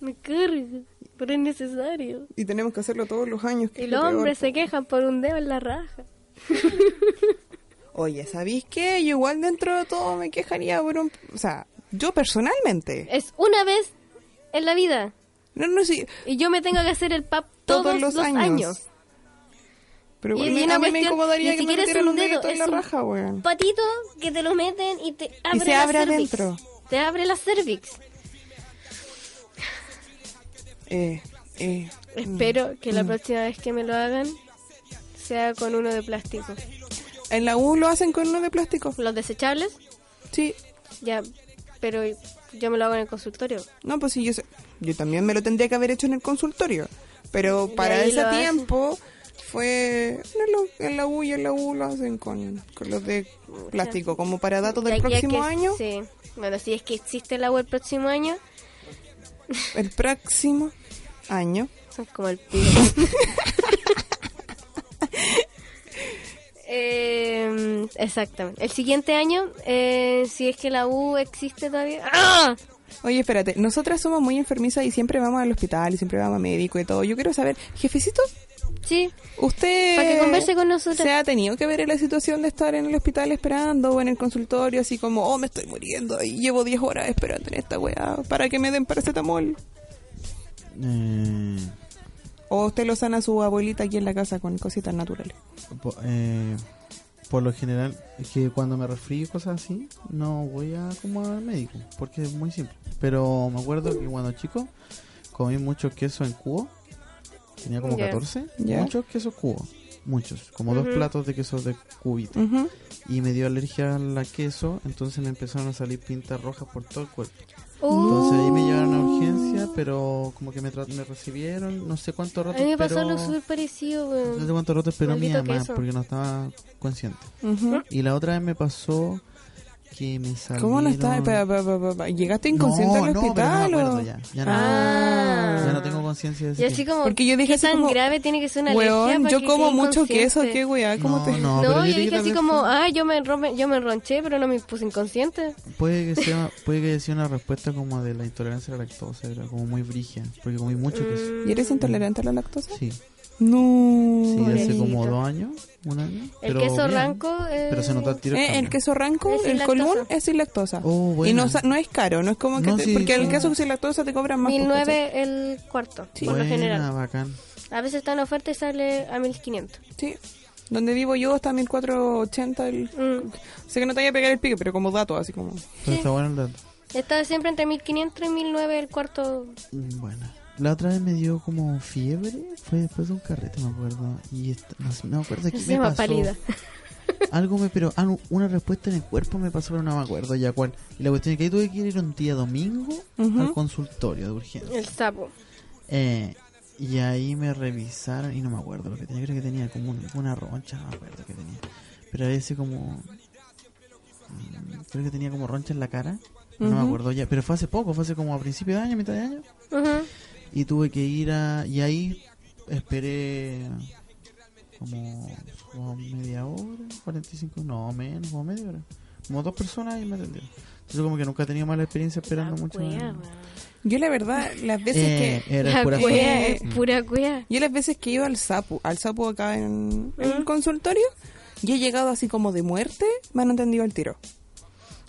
Me carga, pero es necesario. Y tenemos que hacerlo todos los años. que los lo peor, se quejan por un dedo en la raja. Oye, ¿sabéis qué? Yo igual dentro de todo me quejaría por un... O sea, yo personalmente. Es una vez en la vida. No, no, sí. Y yo me tengo que hacer el pap Todos, todos, los, años. Pero Y- y una a mí me incomodaría ni que me metieran un dedo, en la raja, weón. Patito que te lo meten y te abre se la abre cervix. adentro. Te abre la cervix. Eh, eh. Espero que Mm. la próxima vez que me lo hagan sea con uno de plástico. En la U lo hacen con uno de plástico. Los desechables, Sí. ya, pero yo me lo hago en el consultorio. No, pues sí, yo sé. Yo también me lo tendría que haber hecho en el consultorio. Pero para ese tiempo fue en la, en la U y en la U lo hacen con, con los de plástico. Como para datos del próximo que- año. Sí. Bueno, si es que existe el agua el próximo año, El próximo año. son como el pibe. Eh, exactamente. El siguiente año, eh, si es que la U existe todavía. ¡Ah! Oye, espérate, nosotras somos muy enfermizas y siempre vamos al hospital y siempre vamos a médico y todo. Yo quiero saber, jefecito, Sí, ¿usted Para que converse con nosotras. se ha tenido que ver en la situación de estar en el hospital esperando o en el consultorio así como, oh, me estoy muriendo y llevo 10 horas esperando en esta weá para que me den paracetamol? Eh, ¿O usted lo sana a su abuelita aquí en la casa con cositas naturales? po- eh, por lo general, es que cuando me resfrío y cosas así, no voy a como al médico, porque es muy simple. Pero me acuerdo que cuando chico comí mucho queso en cubo, tenía como Ya. 14, Ya. muchos quesos cubo, muchos, como dos Ujú. platos de queso de cubito. Ujú. Y me dio alergia al queso, entonces me empezaron a salir pintas rojas por todo el cuerpo. Uh, Entonces ahí me llevaron a pero como que me, tra- me recibieron, no sé cuánto rato a mí me pasó algo súper parecido, weón. no sé cuánto rato esperó mi Maldito mamá queso. porque no estaba consciente. Ujú. Y la otra vez me pasó que me salieron... ¿Cómo no está? Pa- pa- pa- pa- pa- ¿Llegaste inconsciente no, al no, pero hospital? no me acuerdo o- ya. Ya no, Ah. ya no tengo conciencia de eso. Y así como, Porque yo dije ¿qué así tan como, grave tiene que ser una alergia Weón, yo que como mucho queso, qué weá, ¿cómo No, te...? no. No, pero yo yo dije así como, fue- ah, yo me, ro- yo me ronché, pero no me puse inconsciente. Puede que sea puede que sea una respuesta como de la intolerancia a la lactosa, era como muy brigia, porque comí mucho queso. ¿Y eres intolerante a la lactosa? Sí, No. sí, hace Pobrecito. como dos años, un año. El pero queso bien. ranco. eh, Pero se nota el tiro. Eh, el queso ranco, Es sin el lactosa. colún, es sin lactosa. Oh, y buena. no, sa- no es caro, no es como que... No, te- sí, porque el sí. queso sin lactosa te cobran más. pues, 1009 el cuarto, Sí. por lo Buena, general. bacán. A veces está en oferta y sale a 1500. ¿cachai? Sí. Donde vivo yo está 1480. El... Mm. Sé que no te vaya a pegar el pique, pero como dato, así como... Pero Sí. está bueno el dato. Está siempre entre 1500 y 1009 el cuarto. Mm, Bueno. La otra vez me dio como fiebre, fue después de un carrete, me acuerdo. Y no, me acuerdo qué me pasó. pálida. Algo me, pero algo- una respuesta en el cuerpo me pasó, pero no me acuerdo ya cuál. Y la cuestión es que ahí tuve que ir un día domingo al consultorio de urgencia. El sapo. Eh, y ahí me revisaron y no me acuerdo lo que tenía. Creo que tenía como un- una roncha, no me acuerdo qué tenía. Pero a veces como... mm, Creo que tenía como roncha en la cara. No me acuerdo ya. Pero fue hace poco, fue hace como a principio de año, mitad de año. Ujú. Y tuve que ir a... Y ahí esperé como, como media hora, 45, no, menos, como media hora. Como dos personas y me atendieron. Entonces como que nunca he tenido mala experiencia esperando La mucho. Yo la verdad, las veces Eh, que... era La pura es pura. Yo las veces que he ido al sapo, al sapo acá en, en el consultorio, y he llegado así como de muerte, me han entendido al tiro.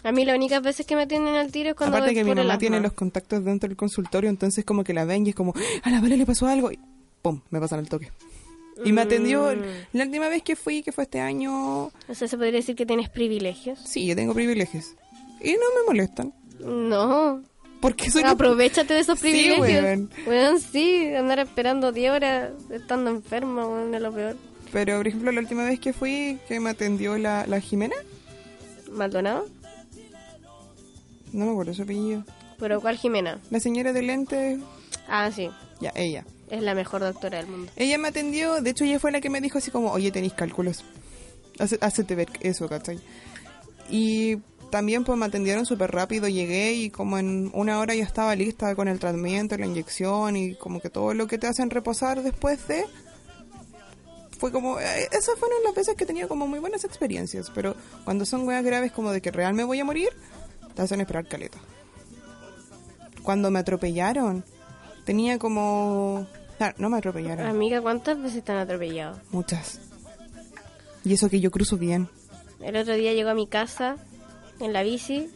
A mí las únicas veces que me atienden al tiro es cuando Aparte que mi mamá tiene los contactos dentro del consultorio, entonces como que la ven y es como, a la Vale le pasó algo, y pum, me pasan el toque. Y me atendió Mm. la última vez que fui, que fue este año, O sea, se podría decir que tienes privilegios. sí, yo tengo privilegios. Y no me molestan. No. Porque soy Aprovechate de esos Sí, privilegios. weón. Weón, sí, andar esperando 10 horas estando enferma, weón, es lo peor. Pero, por ejemplo, la última vez que fui, que me atendió la, la Jimena, ¿Maldonado? No me acuerdo su apellido. ¿Pero cuál Jimena? La señora de lente, Ah, sí. ya, ella. Es la mejor doctora del mundo. Ella me atendió, de hecho ella fue la que me dijo así como, oye, tenéis cálculos. Hace- Hacete ver eso, ¿cachai? Y también pues me atendieron súper rápido, llegué y como en una hora ya estaba lista con el tratamiento, la inyección y como que todo lo que te hacen reposar después de... Fue como, eh, esas fueron las veces que he tenido como muy buenas experiencias, pero cuando son weas graves como de que real me voy a morir, te hacen esperar caleta. Cuando me atropellaron, tenía como... Ah, no me atropellaron. Amiga, ¿cuántas veces te han atropellado? Muchas. Y eso que yo cruzo bien. El otro día llegó a mi casa en la bici.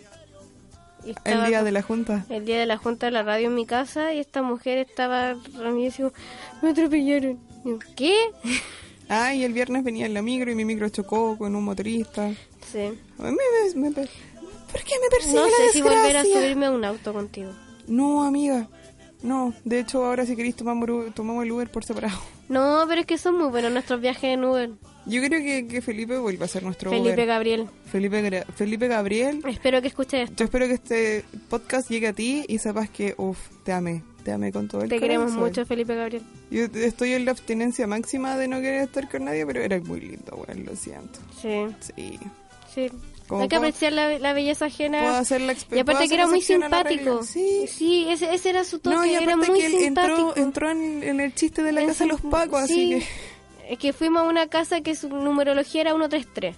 y El día de la junta. el día de la junta de la radio en mi casa y esta mujer estaba reunida y dijo, me atropellaron. Y yo, ¿Qué? Ah, y el viernes venía en la micro y mi micro chocó con un motorista. Sí. Me- me- me- ¿Por qué me persigue No la sé si volver a subirme a un auto contigo. No, amiga. No, de hecho ahora si queréis tomamos, tomamos el Uber por separado. No, pero es que son muy buenos nuestros viajes en Uber. Yo creo que, que Felipe vuelva a ser nuestro Felipe Uber. Gabriel. Felipe, Felipe Gabriel. Espero que escuches esto. Yo espero que este podcast llegue a ti y sepas que, uff, te amé. Te amé con todo el Te queremos mucho, Felipe Gabriel. Yo estoy en la abstinencia máxima de no querer estar con nadie, pero era muy lindo, weón, lo siento. Sí, Sí. sí. ¿Cómo Hay que apreciar la, la belleza Puedo ajena. hacer la Y aparte que era muy simpático. Sí. Sí, ese, ese era su toque, No, y era muy que él simpático. entró, entró en, en el chiste de la En casa de los pacos, así sí. que... Es que fuimos a una casa que su numerología era 133.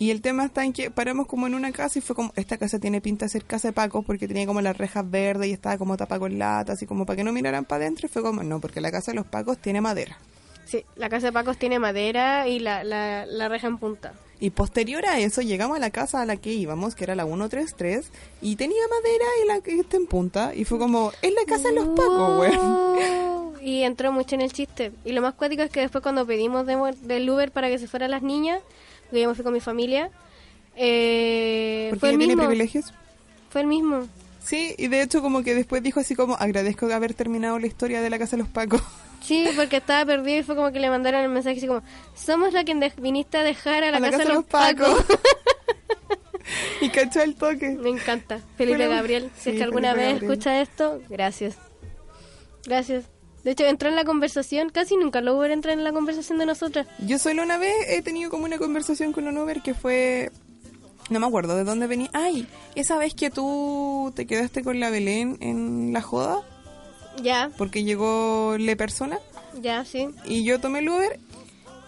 Y el tema está en que paramos como en una casa y fue como, esta casa tiene pinta de ser casa de Paco porque tenía como las rejas verdes y estaba como tapa con lata, así como para que no miraran para adentro. Y fue como, no, porque la casa de los Pacos tiene madera. Sí, la casa de Pacos tiene madera y la, la, la reja en punta. Y posterior a eso llegamos a la casa a la que íbamos, que era la 133, y tenía madera y la que está en punta. Y fue como, es la casa de los Pacos, weón. Y entró mucho en el chiste. Y lo más cuático es que después cuando pedimos de- del Uber para que se fueran las niñas, porque yo me fui con mi familia, eh, Porque fue el tiene mismo. privilegios. Fue el mismo. Sí, y de hecho como que después dijo así como, agradezco haber terminado la historia de la casa de los Pacos. Sí, porque estaba perdido y fue como que le mandaron el mensaje así como, somos la que viniste a dejar a la, casa, de los Pacos. y cachó el toque. Me encanta. Felipe Bueno, Gabriel, si es que alguna Felipe vez Gabriel. escucha esto, gracias. Gracias. De hecho, entró en la conversación, casi nunca lo Uber entra en la conversación de nosotras. Yo solo una vez he tenido como una conversación con un Uber que fue... No me acuerdo de dónde venía. Ay, esa vez que tú te quedaste con la Belén en la joda Ya, porque llegó Le Persona ya, sí. y yo tomé el Uber.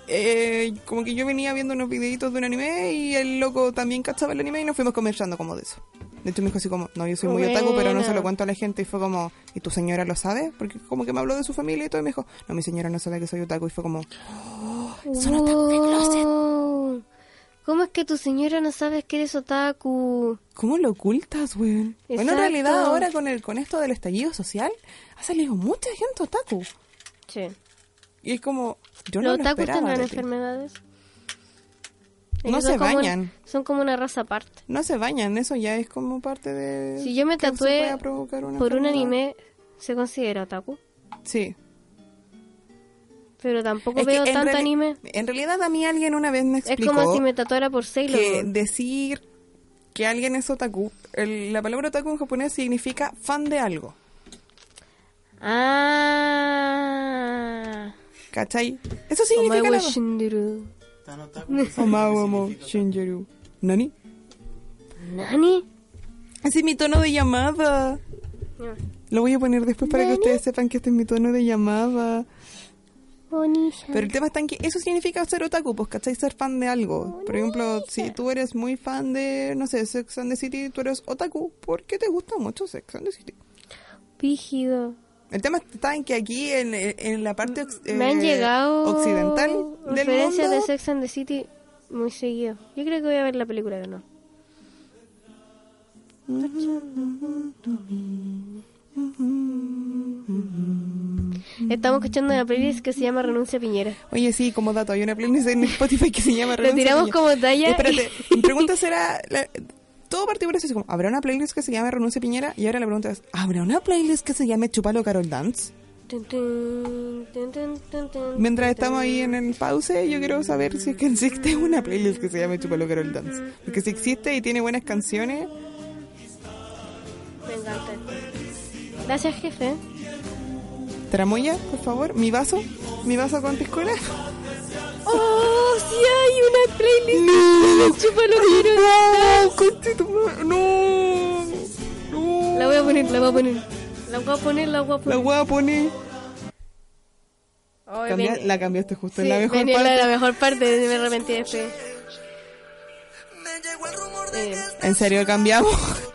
eh, como que yo venía viendo unos videitos de un anime y el loco también cachaba el anime y nos fuimos conversando como de eso. De hecho me dijo así como, no, yo soy muy otaku, pero no se lo cuento a la gente. Y fue como, ¿y tu señora lo sabe? Porque como que me habló de su familia y todo y me dijo, no, mi señora no sabe que soy otaku. Y fue como, Son otaku de closet. ¿Cómo es que tu señora no sabes que eres otaku? ¿Cómo lo ocultas, weón? Bueno, en realidad ahora con el con esto del estallido social ha salido mucha gente otaku. Sí. Y es como, yo no ¿Los lo otakus esperaba tendrán de ti. enfermedades? Es No se como bañan. son como una raza aparte. No se bañan, eso ya es como parte de... Si yo me tatué por un anime, ¿se considera otaku? Sí. Pero tampoco Es veo tanto anime. En realidad a mí alguien una vez me Es explicó como si me tatuara por Sailor que decir que alguien es otaku, el- la palabra otaku en japonés significa fan de algo. Ah. ¿Cachai? Eso significa wa nada. shinderu. Significa. shinjeru. ¿Nani? ¿Nani? Ese es mi tono de llamada. Lo voy a poner después para que ustedes sepan que este es mi tono de llamada. Pero el tema está en que eso significa ser otaku, pues, ¿cachai? Ser fan de algo. Por ejemplo, si tú eres muy fan de, no sé, Sex and the City, tú eres otaku porque te gusta mucho Sex and the City. Pígido. El tema está en que aquí, en, en la parte ox- Me han eh, llegado occidental del mundo, de Sex and the City muy seguido. Yo creo que voy a ver la película de no. Estamos escuchando una playlist que se llama Renuncia a Piñera. Oye, sí, como dato, hay una playlist en Spotify que se llama Lo Renuncia tiramos Piñera. como talla. y- Espérate, mi pregunta será... la- todo partió por eso, así como, ¿habrá una playlist que se llame Renuncia Piñera? Y ahora la pregunta es, ¿habrá una playlist que se llame Chupalo Carol Dance? Mientras estamos ahí en el pause, yo quiero saber si es que existe una playlist que se llame Chupalo Carol Dance. Porque si existe y tiene buenas canciones, Me encanta. Gracias, jefe. tramoya, por favor, mi vaso, mi vaso con piscola. ¡Oh, sí hay una playlist! ¡No! ¡Chúpalo, ¡No! conche tu madre, ¡No! ¡No! La voy a poner, la voy a poner. La voy a poner, la voy a La poner. voy a poner. Ay, Cambia- la cambiaste justo Sí, en la mejor venía parte. la, la mejor parte, me arrepentí después. Eh, ¿En serio cambiamos?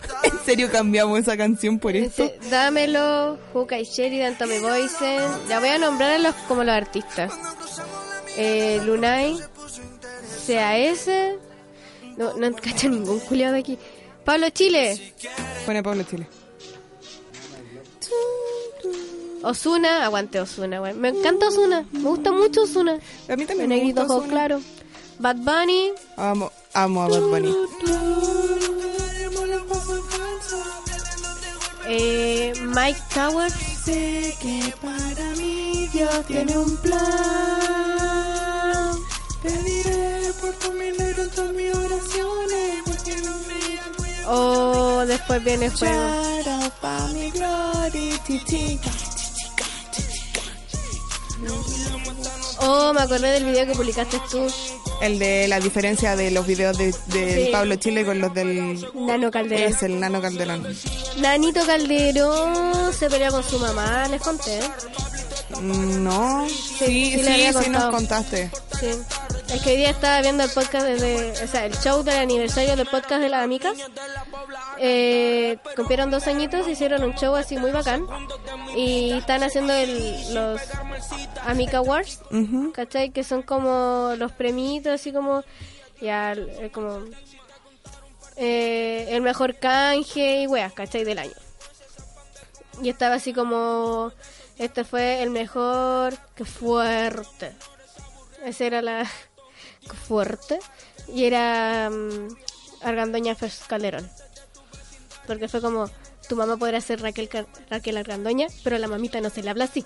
¿En serio cambiamos esa canción por esto? Dámelo, Juca y Sheridan, Tommy Boysen. La voy a nombrar a los, como los artistas. Eh, Lunay, CAS. No, no cacho ningún culiado de aquí. Pablo Chile, Pone Pablo Chile. Osuna, aguante Osuna, güey. Me encanta Osuna, me gusta mucho Osuna. A mí también me Negrito gusta Ozuna. claro. Bad Bunny, Amo, amo a Bad Bunny. Eh, Mike Towers. Sé que para mí Dios tiene un plan. Pediré por tu milagro en todas mis oraciones. Porque Oh, después viene fuego. gloria. Oh, me acordé del video que publicaste tú. El de la diferencia de los videos de, Sí. Pablo Chile con los del... Nano Calderón. Es el Nano Calderón. Nanito Calderón se peleó con su mamá, les conté. Mm, No, sí, sí sí, nos contaste. Sí. Es que hoy día estaba viendo el podcast de, o sea, el show del aniversario del podcast de las amigas. Eh, cumplieron dos añitos, hicieron un show así muy bacán. Y están haciendo el, los Amica Awards, Ujú. ¿cachai? Que son como los premitos, así como, ya, eh, como, eh, el mejor canje y weas, ¿cachai? Del año. Y estaba así como, este fue el mejor, que fuerte. Esa era la qué fuerte. Y era mm, Argandoña Calderón. Porque fue como, tu mamá podrá ser Raquel, Raquel Argandoña, pero a la mamita no se le habla así.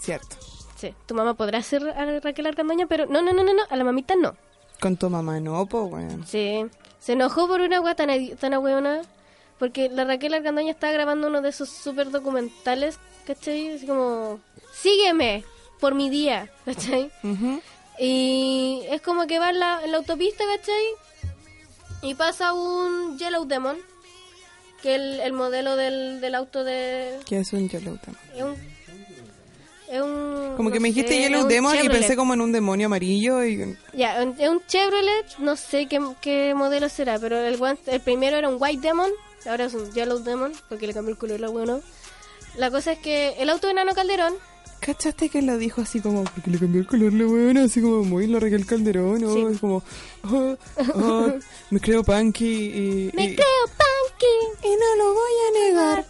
Cierto. Sí, tu mamá podrá ser a- Raquel Argandoña, pero no, no, no, no, no, a la mamita no. Con tu mamá no, po, weón. Sí, se enojó por una agua tan, tan porque la Raquel Argandoña estaba grabando uno de esos super documentales, ¿cachai? Así como, sígueme por mi día, ¿cachai? Y es como que va en la, en la autopista, ¿cachai? Y pasa un Yellow Demon, que es el, el modelo del, del auto de... ¿Qué es un Yellow Demon? Es un... Es un Como que me dijiste sé, es Yellow Demon y pensé como en un demonio amarillo y... Ya, es un Chevrolet, no sé qué, qué modelo será, pero el, el primero era un White Demon, ahora es un Yellow Demon, porque le cambió el color la bueno. La cosa es que el auto de Nano Calderón, ¿Cachaste que lo dijo así como, porque le cambió el color la buena, así como muy la Raquel Calderón, ¿no? Sí. Es como, oh, oh, me creo punky y, me y, creo punky. y no lo voy a negar.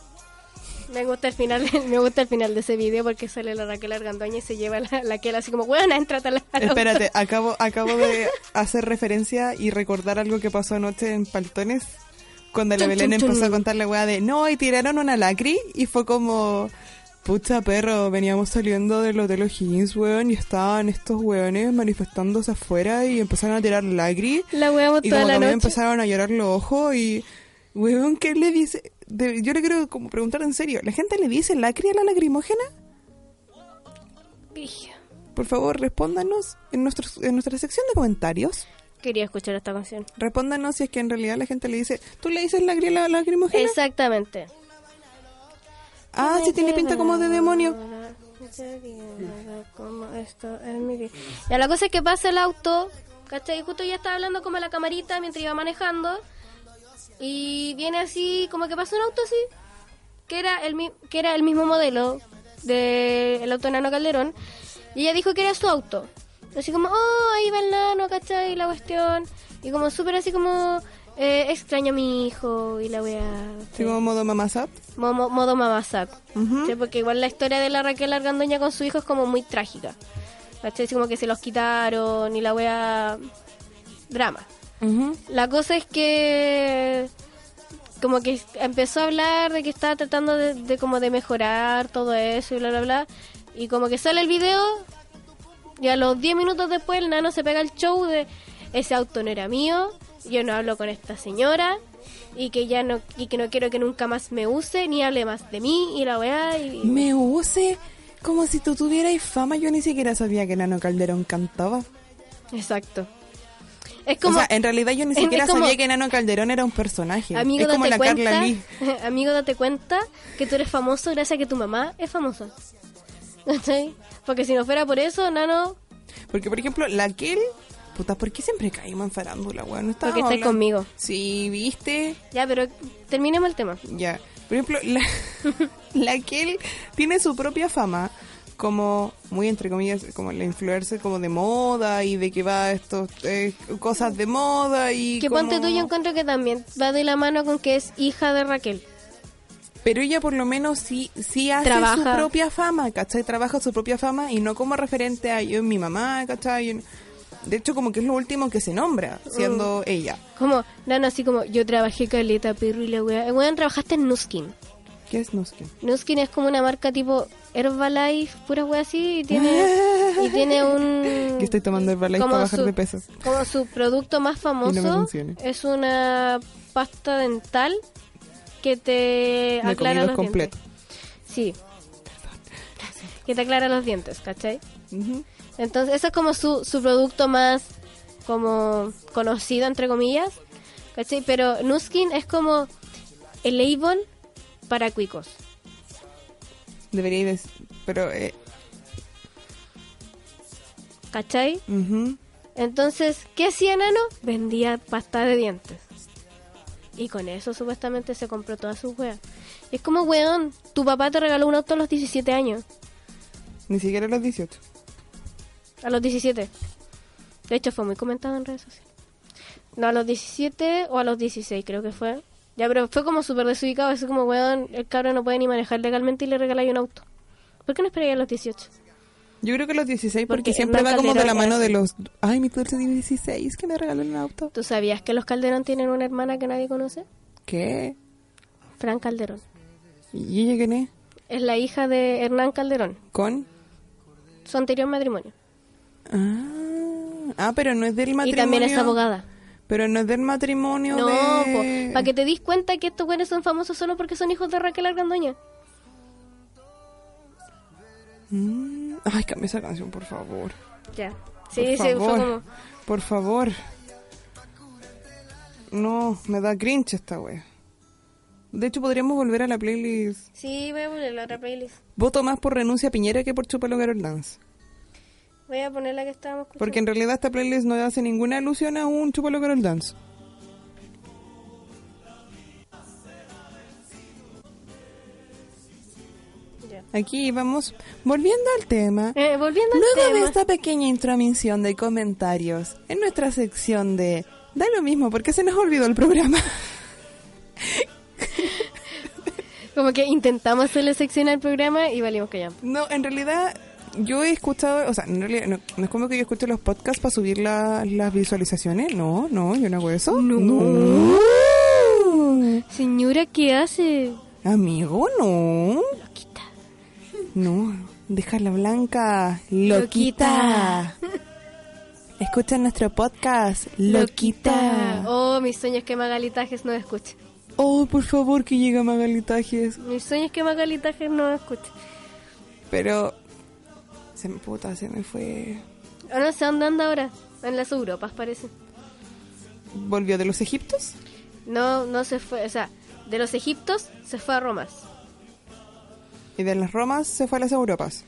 Me gusta el final, me gusta el final de ese video porque sale la Raquel Argandoña y se lleva la, la que así como, bueno, entrate a la al auto". Espérate, acabo, acabo de hacer referencia y recordar algo que pasó anoche en Paltones. Cuando la Chun, Belén empezó a contar la weá de, no, y tiraron una lacri y fue como... Pucha perro, veníamos saliendo del Hotel O'Higgins, weón, y estaban estos weones manifestándose afuera y empezaron a tirar lacri. La weamos Y toda como la noche. empezaron a llorar los ojos y... Weón, ¿qué le dice? De- yo le quiero como preguntar en serio, ¿la gente le dice lacri a la lacrimógena? Por favor, respóndanos en, nuestros, en nuestra sección de comentarios. Quería escuchar esta canción. Respóndanos si es que en realidad la gente le dice, ¿tú le dices la lacrimógena? Exactamente. Ah, sí tiene pinta como de demonio. Ya la cosa es que pasa el auto, ¿cachai? Justo ya estaba hablando como a la camarita mientras iba manejando. Y viene así, como que pasa un auto así, que era el, que era el mismo modelo del auto Nano Calderón. Y ella dijo que era su auto. Así como, oh, ahí va el nano, ¿cachai? La cuestión. Y como súper así como, eh, extraño a mi hijo y la voy a... Así como modo mamasat. Modo, modo mamasat. Ujú. Sí, porque igual la historia de la Raquel Argandoña con su hijo es como muy trágica. ¿Cachai? Así como que se los quitaron y la wea... Drama. Ujú. La cosa es que... Como que empezó a hablar de que estaba tratando de, de como de mejorar todo eso y bla bla bla. Y como que sale el video y a los 10 minutos después el nano se pega el show de ese auto no era mío, yo no hablo con esta señora y que ya no y que no quiero que nunca más me use ni hable más de mí y la weá y Me use como si tú tuvieras fama. Yo ni siquiera sabía que Nano Calderón cantaba. exacto. Es como o sea, en realidad yo ni siquiera como- sabía que Nano Calderón era un personaje. amigo es como date la cuenta, Carla Lee. amigo date cuenta que tú eres famoso gracias a que tu mamá es famosa. ¿Cachai? Porque si no fuera por eso, Nano Porque, por ejemplo, la Kel Puta, ¿por qué siempre caímos en farándula, weón? No Porque estáis conmigo. Sí, ¿viste? Ya, pero terminemos el tema. Ya. Por ejemplo, la, la él tiene su propia fama como, muy entre comillas, como la influencer como de moda y de que va a estos eh, cosas de moda y Que como- ponte tú, yo encuentro que también va de la mano con que es hija de Raquel. Pero ella por lo menos sí, sí hace Trabaja. su propia fama, ¿cachai? Trabaja su propia fama y no como referente a yo y mi mamá, ¿cachai? De hecho, como que es lo último que se nombra, siendo ella. Como, no, no, así como yo trabajé caleta, perro y la wea. Weón, trabajaste en Nuskin. ¿Qué es Nuskin? Nuskin es como una marca tipo Herbalife, pura wea así, y tiene, y tiene un... Que estoy tomando Herbalife para bajar su- de peso. Como su producto más famoso funciona. es una pasta dental que te Me aclara los dos completos. dientes. Sí. Que te aclara los dientes, ¿cachai? Entonces, ese es como su, su producto más como conocido, entre comillas. ¿Cachai? Pero Nuskin es como el Avon para cuicos. Debería ir... Pero... Eh, ¿Cachai? Entonces, ¿qué hacía Nano? Vendía pasta de dientes. Y con eso supuestamente se compró todas sus weas. Es como, weón, tu papá te regaló un auto a los 17 años. Ni siquiera a los 18. A los 17. De hecho, fue muy comentado en redes sociales. No, a los 17 o a los 16 creo que fue. Ya, pero fue como súper desubicado. Es como, weón, el cabro no puede ni manejar legalmente y le regaláis un auto. ¿Por qué no esperáis a los 18? Yo creo que los 16 porque, Porque siempre va como de la mano de los... Ay, mi dulce tiene 16, que me regaló un auto. ¿Tú sabías que los Calderón tienen una hermana que nadie conoce? ¿Qué? Fran Calderón. ¿Y ella quién es? Es la hija de Hernán Calderón. ¿Con? Su anterior matrimonio. Ah, ah, pero no es del Y matrimonio. también es abogada. Pero no es del matrimonio No, de... para que te dis cuenta que estos güeyes son famosos solo porque son hijos de Raquel Argandoña. Mm, Ay, cambia esa canción, por favor. Ya. Por Sí, sí, fue favor. como... Por favor. No, me da cringe esta wea. De hecho, podríamos volver a la playlist. Sí, voy a poner la otra playlist. Voto más por Renuncia a Piñera que por Chupalo Carol Dance. Voy a poner la que estábamos escuchando. Porque en realidad esta playlist no hace ninguna alusión a un Chupalo Carol Dance. Aquí vamos volviendo al tema. Eh, volviendo al Luego de esta pequeña intromisión de comentarios en nuestra sección de Da lo mismo porque se nos olvidó el programa. Como que intentamos hacerle sección al programa y valimos que ya. No, en realidad yo he escuchado, o sea, en realidad no, no es como que yo escuche los podcasts para subir la- las visualizaciones. No, no, yo no hago eso. No. Señora, ¿qué hace? Amigo, no. No, déjala blanca. Loquita. Escucha nuestro podcast. Loquita. Oh, mis sueños que Magalitajes no escuche. Oh, por favor, que llegue Magalitajes. Mis sueños que Magalitajes no escuche. Pero se me puta, se me fue. Ah, no sé dónde anda ahora. En las Europas, parece. ¿Volvió de los Egiptos? No, no se fue. O sea, de los egiptos se fue a Romas. Y de las Romas se fue a las Europas.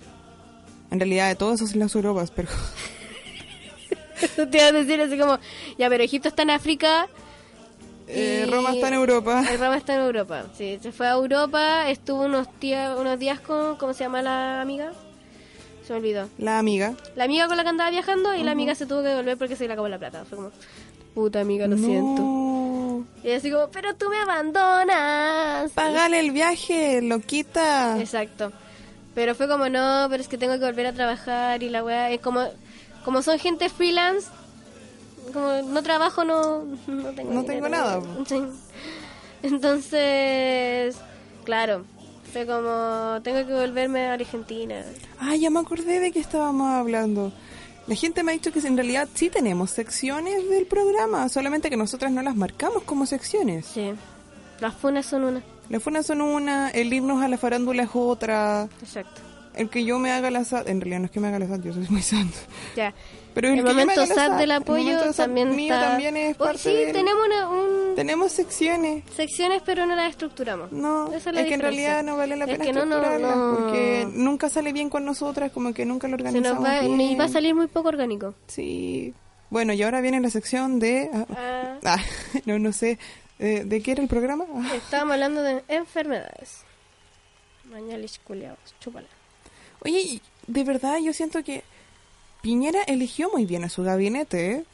En realidad de todas son las Europas, pero Te iba a decir así como, ya, pero Egipto está en África. eh, Roma está en Europa. El Roma está en Europa. Sí, se fue a Europa, estuvo unos, días unos días con, ¿cómo se llama la amiga? Se me olvidó. La amiga. La amiga con la que andaba viajando y la amiga se tuvo que devolver porque se le acabó la plata. Fue como, puta amiga, lo siento. Y así como, pero tú me abandonas. Pagale el viaje, loquita. Exacto. Pero fue como, no, pero es que tengo que volver a trabajar y la weá, es como, como son gente freelance, como no trabajo, no, no tengo No dinero. tengo nada. Sí. Entonces, claro, fue como, tengo que volverme a Argentina. Ah, ya me acordé de que estábamos hablando. La gente me ha dicho que en realidad sí tenemos secciones del programa, solamente que nosotras no las marcamos como secciones. Sí, las funas son una. Las funas son una, el irnos a la farándula es otra, Exacto. el que yo me haga la SAT, en realidad no es que me haga la SAT, yo soy muy santo. Ya. Pero el me momento SAT del el apoyo también mío está... también es Oh, parte sí, del- tenemos una, un... Tenemos secciones. secciones, pero no las estructuramos. No, Esa es, es la que en realidad no vale la Es pena que no, no, estructurarlas no. porque nunca sale bien con nosotras, como que nunca lo Se organizamos nos va, bien. y va a salir muy poco orgánico. Sí, Bueno, y ahora viene la sección de... ah, Ah, ah, no, no sé. eh, ¿De qué era el programa? Ah, estábamos hablando de enfermedades. Mañalich culiados, chúpala. Oye, de verdad yo siento que Piñera eligió muy bien a su gabinete, ¿eh?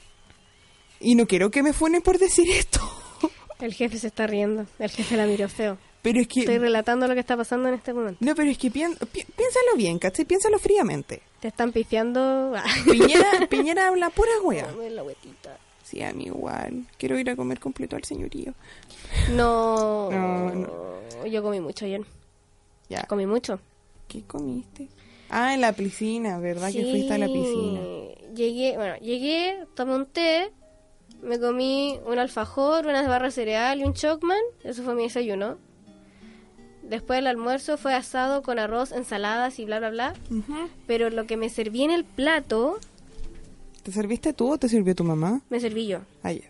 Y no quiero que me funen por decir esto. El jefe se está riendo. El jefe la miró feo. Pero es que... Estoy relatando lo que está pasando en este momento. No, pero es que pi- piénsalo bien, ¿cachai? Piénsalo fríamente. Te están pifiando. Piñera, Piñera habla pura wea. La huetita. Sí, a mí igual. Quiero ir a comer completo al señorío. No, No, Yo comí mucho ayer. Ya. Comí mucho. ¿Qué comiste? Ah, en la piscina, ¿verdad que fuiste a la piscina? Llegué, bueno, llegué, tomé un té, me comí un alfajor, unas barras de cereal y un chocman. Eso fue mi desayuno. Después el almuerzo fue asado con arroz, ensaladas y bla, bla, bla. Pero lo que me serví en el plato, ¿Te serviste tú o te sirvió tu mamá? me serví yo. Ah, ya.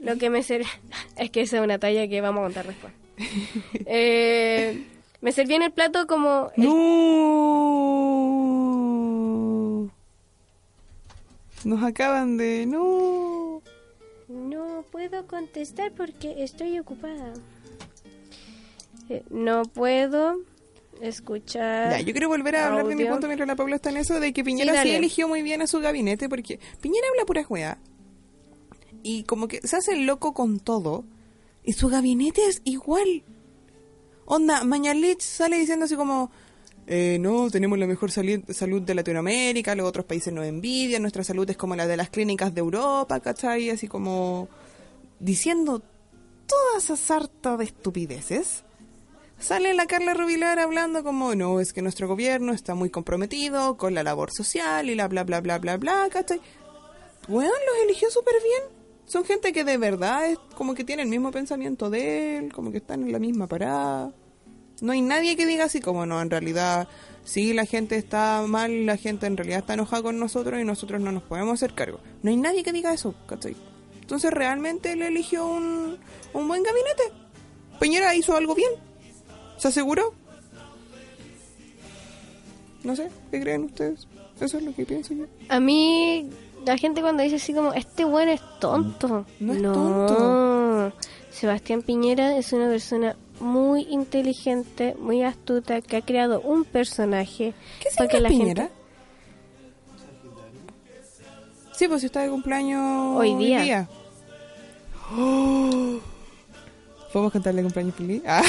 Lo que me serví... Es que esa es una talla que vamos a contar después. Eh, me serví en el plato como... el- ¡No! Nos acaban de... ¡No! No puedo contestar porque estoy ocupada. Eh, no puedo escuchar... Ya, yo quiero volver a hablar de mi punto mientras la Paula está en eso, de que Piñera sí, eligió muy bien a su gabinete, porque Piñera habla pura juega. Y como que se hace loco con todo, y su gabinete es igual. Onda, Mañalich sale diciendo así como, eh, no, tenemos la mejor salud de Latinoamérica, los otros países nos envidian, nuestra salud es como la de las clínicas de Europa, ¿cachai? Así como diciendo toda esa sarta de estupideces. Sale la Carla Rubilar hablando como, no, es que nuestro gobierno está muy comprometido con la labor social y la bla bla bla bla bla, ¿cachai? Weón, los eligió súper bien. Son gente que de verdad es como que tiene el mismo pensamiento de él, como que están en la misma parada. No hay nadie que diga así como, no, en realidad, sí, la gente está mal, la gente en realidad está enojada con nosotros y nosotros no nos podemos hacer cargo. No hay nadie que diga eso, ¿cachai? Entonces realmente él eligió un, un buen gabinete. Peñera hizo algo bien. ¿Se aseguró? No sé, ¿qué creen ustedes? Eso es lo que pienso yo. A mí, la gente cuando dice así como, este bueno es tonto. No es tonto. Sebastián Piñera es una persona muy inteligente, muy astuta, que ha creado un personaje ¿Qué para que la Piñera? gente... Sí, pues si está de cumpleaños Hoy día. ¡Oh! ¿Podemos cantarle cumpleaños feliz? Ah.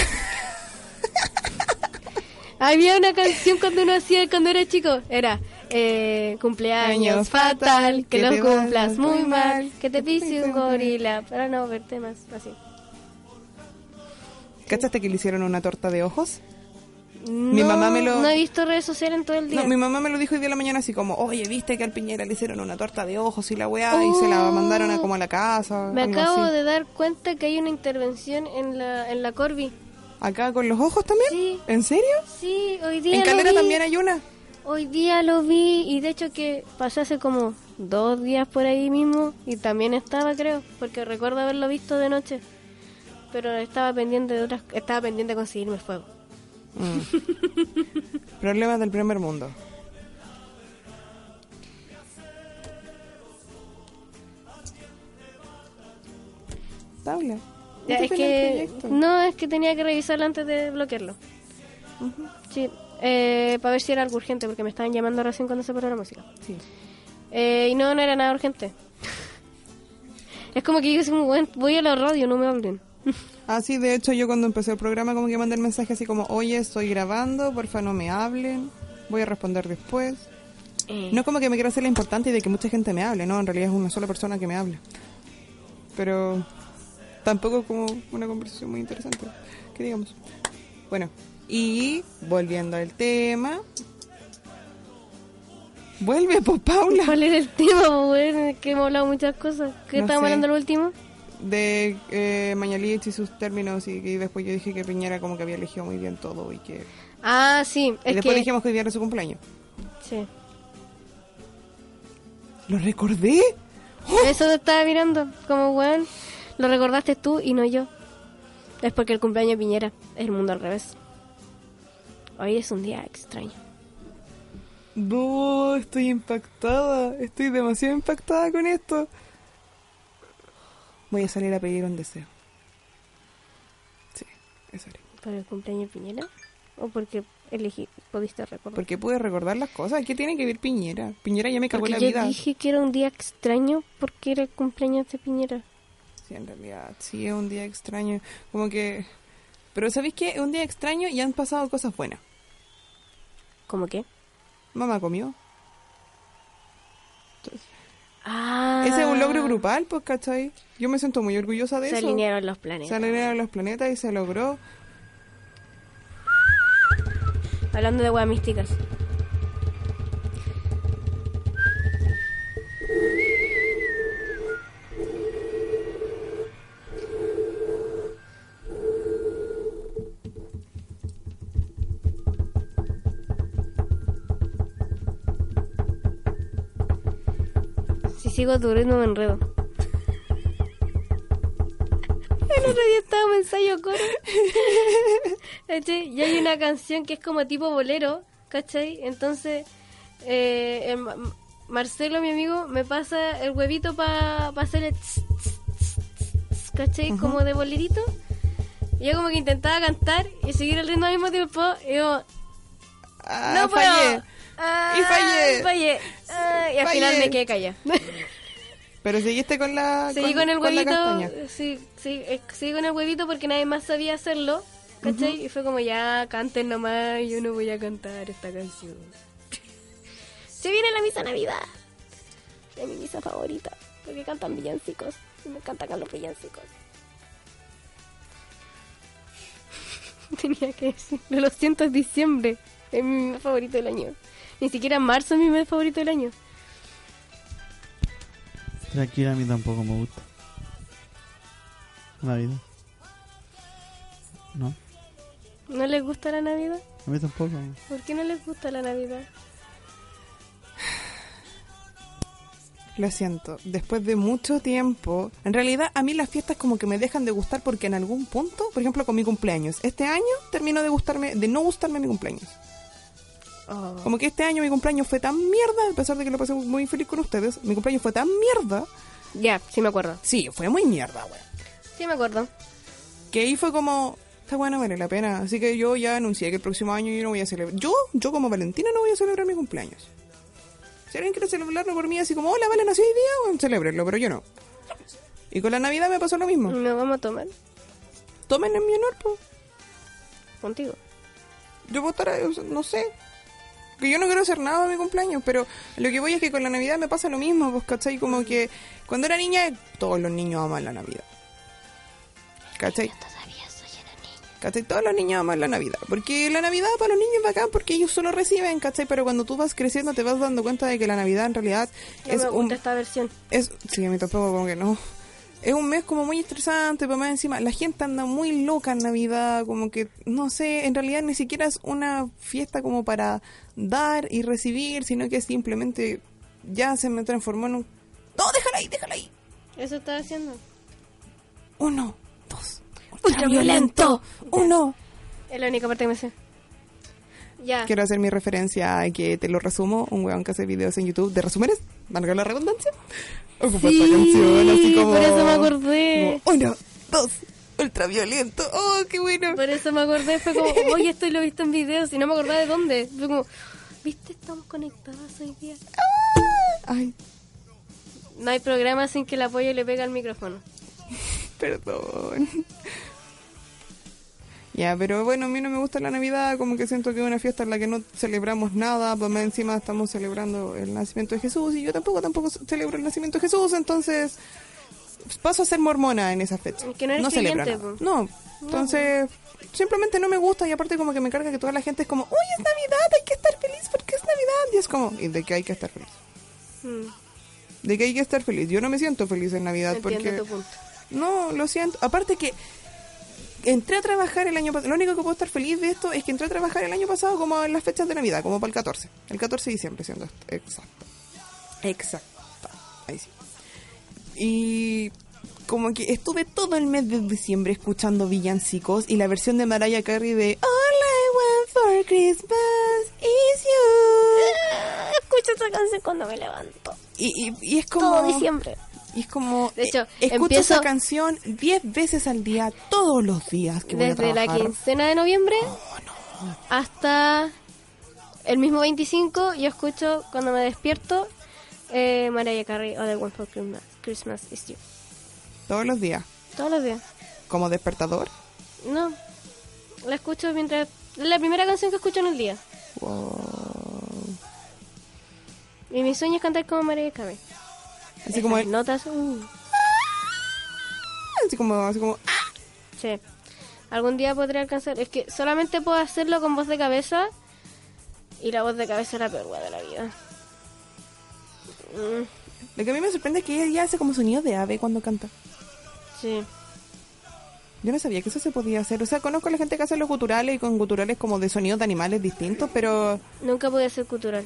Había una canción cuando uno hacía cuando era chico, era eh, cumpleaños Años fatal, que, que lo cumplas muy mal, mal, que te pise un gorila, para no verte más así. ¿Cachaste que le hicieron una torta de ojos? No, mamá me lo- No he visto redes sociales en todo el día. No, mi mamá me lo dijo hoy día de la mañana así como, oye, ¿viste que al Piñera le hicieron una torta de ojos y la weá y se la mandaron a como a la casa? Me acabo así. de dar cuenta que hay una intervención en la, en la Corby. ¿Acá con los ojos también? Sí. ¿En serio? Sí, hoy día En Calera vi. también hay una. Hoy día lo vi y de hecho que pasé hace como dos días por ahí mismo y también estaba creo, porque recuerdo haberlo visto de noche. Pero estaba pendiente de otras, estaba pendiente de conseguirme el fuego. Mm. Problemas del primer mundo. Paula. Ya, ¿no es que no es que tenía que revisarlo antes de bloquearlo. Sí, eh, para ver si era algo urgente porque me estaban llamando recién cuando se paró la música. Sí. Eh, y no, no era nada urgente. es como que yo como, "Bueno, voy a la radio, no me hablen. Ah, sí, de hecho yo cuando empecé el programa como que mandé el mensaje así como, oye, estoy grabando, porfa no me hablen, voy a responder después. Eh, No como que me quiero hacer la importante y de que mucha gente me hable, no, en realidad es una sola persona que me habla. Pero tampoco es como una conversación muy interesante, que digamos. Bueno, y volviendo al tema. Vuelve, pues Paula. ¿Cuál era el tema, que hemos hablado muchas cosas. ¿Qué No estábamos hablando lo último? De eh, Mañalich y sus términos y, y después yo dije que Piñera como que había elegido muy bien todo y que... Ah, sí, y es después que... dijimos que hoy era su cumpleaños. Sí. ¿Lo recordé? Eso te estaba mirando, como weón. Lo recordaste tú y no yo. Es porque el cumpleaños de Piñera es el mundo al revés. Hoy es un día extraño. No, estoy impactada. Estoy demasiado impactada con esto. Voy a salir a pedir un deseo. Sí, eso haré. ¿Para el cumpleaños de Piñera? ¿O porque elegí, pudiste recordar? Porque pude recordar las cosas. ¿Qué tiene que ver Piñera? Piñera ya me cagó Porque la yo vida. dije que era un día extraño porque era el cumpleaños de Piñera. Sí, en realidad, sí, es un día extraño. Como que... Pero ¿sabéis qué? Es un día extraño y han pasado cosas buenas. ¿Cómo qué? Mamá comió. Ah. Ese es un logro grupal, pues, ¿cachai? Yo me siento muy orgullosa de Se eso. alinearon los planetas. Se alinearon los planetas y se logró. Hablando de weas místicas. Sigo tu ritmo me enredo. El otro día estábamos en ensayo coro. ¿Cachai? Y hay una canción que es como tipo bolero, ¿cachai? Entonces, eh, el Ma- Marcelo, mi amigo, me pasa el huevito para hacer el tss, tss, tss, ¿cachai? Como de bolerito. Y yo como que intentaba cantar y seguir el ritmo al mismo tiempo. Y yo, Ah, no puedo. fallé. Ah, Y fallé. fallé. Ah, y al Fallé. final me quedé callada. Pero seguiste con la. Seguí con, el huevito, sí, sí, eh, seguí con el huevito porque nadie más sabía hacerlo, ¿cachai? Y fue como ya canten nomás, yo no voy a cantar esta canción. Se viene la misa Navidad, es mi misa favorita, porque cantan villancicos, y me encantan los villancicos. Tenía que decirlo, lo siento, es diciembre, es mi mes favorito del año. Ni siquiera marzo es mi mes favorito del año. Tranquila, a mí tampoco me gusta. Navidad. No, ¿No les gusta la Navidad? a mí tampoco. ¿Por qué no les gusta la Navidad? Lo siento, después de mucho tiempo, en realidad a mí las fiestas como que me dejan de gustar porque en algún punto, por ejemplo con mi cumpleaños, este año terminó de gustarme, de no gustarme mi cumpleaños. Oh. Como que este año mi cumpleaños fue tan mierda, a pesar de que lo pasé muy feliz con ustedes, mi cumpleaños fue tan mierda, Ya, sí me acuerdo. sí, fue muy mierda, weón. Sí me acuerdo. Que ahí fue como, está bueno, vale la pena. Así que yo ya anuncié que el próximo año yo no voy a celebrar, yo, yo como Valentina no voy a celebrar mi cumpleaños. Si alguien quiere celebrarlo por mí así como, hola, vale, nació hoy día, bueno, celébrenlo, pero yo no. Y con la Navidad me pasó lo mismo. Nos vamos a tomar Tomen en mi honor, pues. contigo. Yo estar, eh, no sé. Que yo no quiero hacer nada de mi cumpleaños, pero lo que voy es que con la Navidad me pasa lo mismo, pues, ¿cachai? Como que cuando era niña, todos los niños aman la Navidad. ¿Cachai? Todavía soy una niña. ¿Cachai? Todos los niños aman la Navidad. Porque la Navidad para los niños es bacán porque ellos solo reciben, ¿cachai? Pero cuando tú vas creciendo te vas dando cuenta de que la Navidad en realidad No es me un... esta versión. Es, sí, a mí tampoco, como que no. Es un mes como muy estresante, pero más encima la gente anda muy loca en Navidad, como que, no sé, en realidad ni siquiera es una fiesta como para dar y recibir, sino que simplemente ya se me transformó en un... No, déjala ahí, déjala ahí. Eso estaba haciendo. Uno, dos. Ultraviolento. Uno. Es la única parte que me sé. Quiero hacer mi referencia a que te lo resumo, un weón que hace videos en YouTube de resúmenes, valga la redundancia. Ocupa Sí, esta canción así como... por eso me acordé. como, uno, dos, ultraviolento. Oh, qué bueno. Por eso me acordé. Fue como, oye, esto lo he visto en videos y no me acordaba de dónde. Fue como, ¿viste? Estamos conectadas hoy día. Ay, No hay programa sin que el apoyo le pegue al micrófono. perdón. Ya, pero bueno, a mí no me gusta la Navidad, como que siento que es una fiesta en la que no celebramos nada, pues más encima estamos celebrando el nacimiento de Jesús y yo tampoco, tampoco celebro el nacimiento de Jesús, entonces paso a ser mormona en esa fecha. Que no celebro nada. po. No, entonces simplemente no me gusta y aparte como que me carga que toda la gente es como, uy, es Navidad, hay que estar feliz porque es Navidad. Y es como, ¿y de qué hay que estar feliz? Mm, De que hay que estar feliz. Yo no me siento feliz en Navidad entiendo porque... tu punto. No, lo siento. Aparte que entré a trabajar el año pasado. Lo único que puedo estar feliz de esto es que entré a trabajar el año pasado como en las fechas de Navidad, como para el 14. El 14 de diciembre, siendo exacto. Exacto. Ahí sí. Y como que estuve todo el mes de diciembre escuchando villancicos y la versión de Mariah Carey de All I want for Christmas is you. esa canción cuando me levanto. Y, y, y es como... Todo diciembre. Y es como... De hecho, eh, escucho empiezo- esa canción 10 veces al día, todos los días que voy a Desde la quincena de noviembre hasta el mismo 25, yo escucho cuando me despierto eh, Mariah Carey o The One for Christmas, Christmas is You. Todos los días. Todos los días. Como despertador. No, la escucho mientras... La primera canción que escucho en el día. Wow. Y mi sueño es cantar como Mariah Carey. Así Esas como... el- notas... uh, Así como... Así como... ¡ah! sí. Algún día podré alcanzar... Es que solamente puedo hacerlo con voz de cabeza. Y la voz de cabeza es la peor de la vida. Mm, Lo que a mí me sorprende es que ella hace como sonido de ave cuando canta. sí. Yo no sabía que eso se podía hacer. O sea, conozco a la gente que hace los guturales y con guturales como de sonidos de animales distintos, pero Nunca pude ser cultural.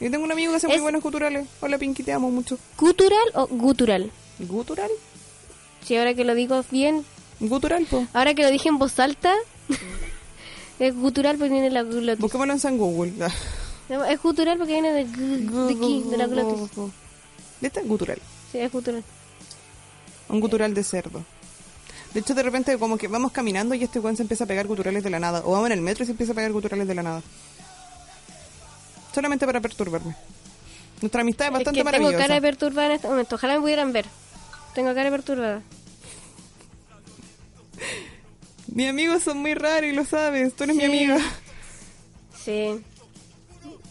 Yo tengo un amigo que hace muy buenos guturales. Hola Pinky, te amo mucho. ¿Gutural o gutural? ¿Gutural? Si ahora que lo digo bien, ¿Gutural, po? ahora que lo dije en voz alta, es gutural porque viene de la glotis. Busquémoslo en San Google. No, Es gutural porque viene de, de aquí, de la glotis. ¿Viste? Gutural. Sí, es gutural. Un gutural de cerdo. De hecho, de repente, como que vamos caminando y este weón se empieza a pegar guturales de la nada. O vamos en el metro y se empieza a pegar guturales de la nada. Solamente para perturbarme. Nuestra amistad es Es bastante que tengo maravillosa. cara de perturbada en este momento. Ojalá me pudieran ver. Tengo cara de perturbada. Mis amigos son muy raros y lo sabes. Tú eres mi amiga. Sí.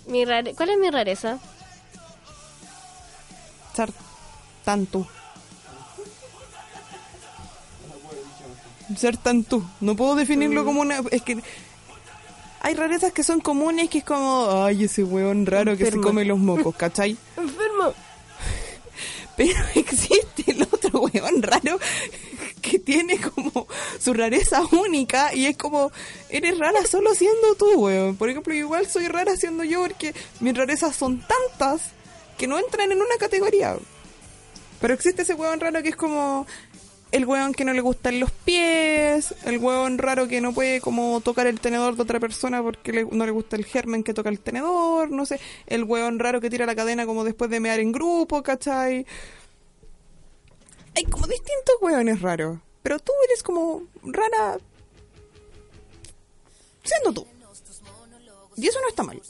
Mi rare... ¿Cuál es mi rareza? Ser tan tú. Ser tan tú. No puedo definirlo como una... Es que... Hay rarezas que son comunes que es como... Ay, ese weón raro que se come los mocos, ¿cachai? Enfermo. Pero existe el otro weón raro que tiene como su rareza única y es como, eres rara solo siendo tú, weón. Por ejemplo, igual soy rara siendo yo porque mis rarezas son tantas que no entran en una categoría. Pero existe ese weón raro que es como el weón que no le gustan los pies, el weón raro que no puede como tocar el tenedor de otra persona porque le- no le gusta el germen que toca el tenedor, no sé, el weón raro que tira la cadena como después de mear en grupo, ¿cachai? Hay como distintos weones raros, pero tú eres como rara siendo tú. Y eso no está mal.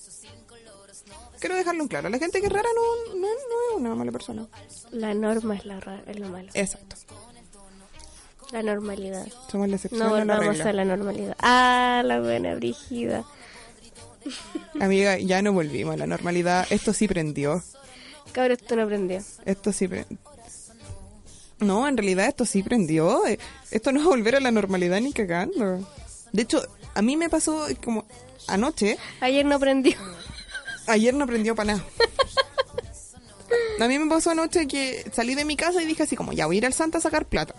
Quiero dejarlo en claro. La gente que es rara no, no, no es una mala persona. La norma es, la ra- es lo malo. Exacto. La normalidad. Somos la excepción No a la volvamos a la normalidad. Ah, la buena brígida. Amiga, ya no volvimos a la normalidad. Esto sí prendió. Cabrón, esto no aprendió. Esto sí prendió. No, en realidad esto sí prendió. Eh, Esto no es volver a la normalidad ni cagando. De hecho, a mí me pasó como anoche. Ayer no aprendió. Ayer no prendió para nada. A mí me pasó anoche que salí de mi casa y dije así como, ya voy a ir al Santa a sacar plata.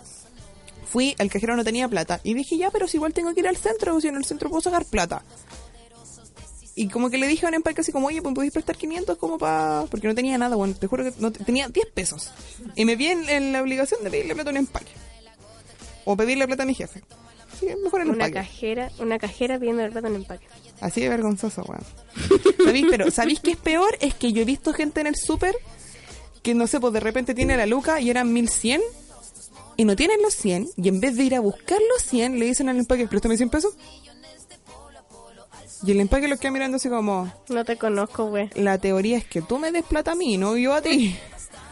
Fui, el cajero no tenía plata. Y dije, ya, pero si igual tengo que ir al centro, si en el centro puedo sacar plata. Y como que le dije a un empaque así como, oye, pues podéis prestar 500 como para... Porque no tenía nada, bueno, te juro que no, tenía 10 pesos. Y me vi en, en la obligación de pedirle plata a un empaque. O pedirle plata a mi jefe. Sí, mejor el Una empaque. cajera, una cajera pidiendo el plato en empaque. Así de vergonzoso, weón. ¿Sabéis? Pero, ¿sabéis qué es peor? Es que yo he visto gente en el súper que, no sé, pues de repente tiene la luca y eran 1100 y no tienen los 100 y en vez de ir a buscar los 100 le dicen al empaque, préstame 100 pesos. Y el empaque lo queda mirando así como, No te conozco, güey. la teoría es que tú me des plata a mí, no yo a ti.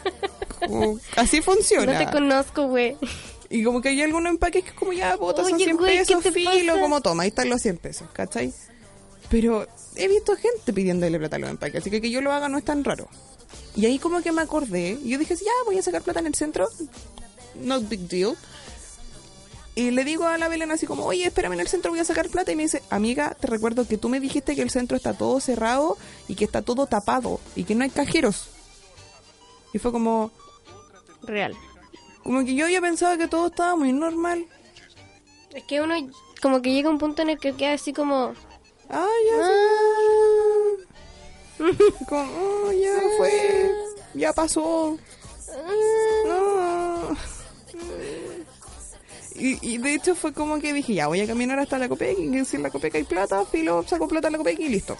Como, así funciona. No te conozco, güey. Y como que hay algunos empaques que es como ya, botas son Oye, 100 güey, ¿qué pesos, filo, pasa? como toma, ahí están los 100 pesos, ¿cachai? Pero he visto gente pidiéndole plata a los empaques, así que que yo lo haga no es tan raro. Y ahí como que me acordé, y yo dije, ya, voy a sacar plata en el centro, no big deal. Y le digo a la Belén así como, oye, espérame en el centro, voy a sacar plata. Y me dice, amiga, te recuerdo que tú me dijiste que el centro está todo cerrado y que está todo tapado y que no hay cajeros. Y fue como, Real. como que yo había pensado que todo estaba muy normal. Es que uno como que llega a un punto en el que queda así como... Ah, ya. sí. Como, oh, ya fue. Ya pasó. No. Y, y de hecho fue como que dije, ya voy a caminar hasta la Copec y si en la Copec hay plata, filo, saco plata en la Copec y listo.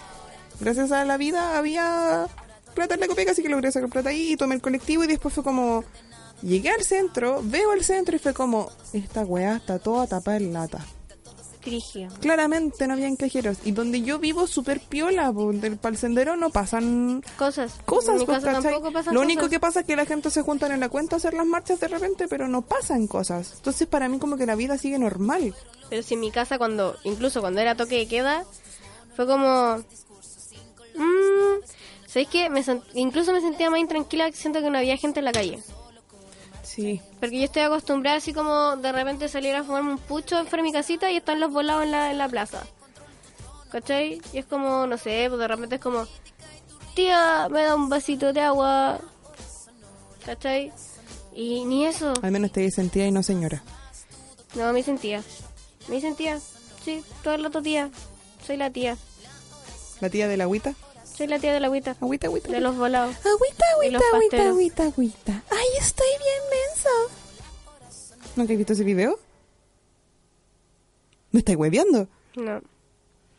Gracias a la vida había plata en la copeca, así que logré sacar plata ahí y tomé el colectivo y después fue como... Llegué al centro, veo el centro y fue como, esta weá está toda tapada en lata. Claramente no habían cajeros. Y donde yo vivo, súper piola, del pal sendero no pasan Cosas. cosas. Pues, tampoco pasan Lo único cosas. que pasa es que la gente se juntan en la cuenta a hacer las marchas de repente, pero no pasan cosas. Entonces para mí como que la vida sigue normal. Pero si en mi casa, cuando incluso cuando era toque de queda, fue como... Mmm, ¿Sabéis qué? Me incluso me sentía más intranquila siento que no había gente en la calle. Sí. Porque yo estoy acostumbrada así como de repente salir a fumarme un pucho fuera de mi casita y están los volados en la, en la plaza. ¿Cachai? Y es como, no sé, pues de repente es como, tía, me da un vasito de agua. ¿Cachai? Y ni eso. Al menos te sentía y no señora. No, me sentía. Me sentía. Sí, todo el rato tía. Soy la tía. La tía de la agüita. Soy la tía de la agüita. Agüita, agüita. De los volados. Agüita, agüita, agüita, agüita, agüita. Ay, estoy bien menso. ¿Nunca has visto ese video? ¿Me estáis hueveando? No.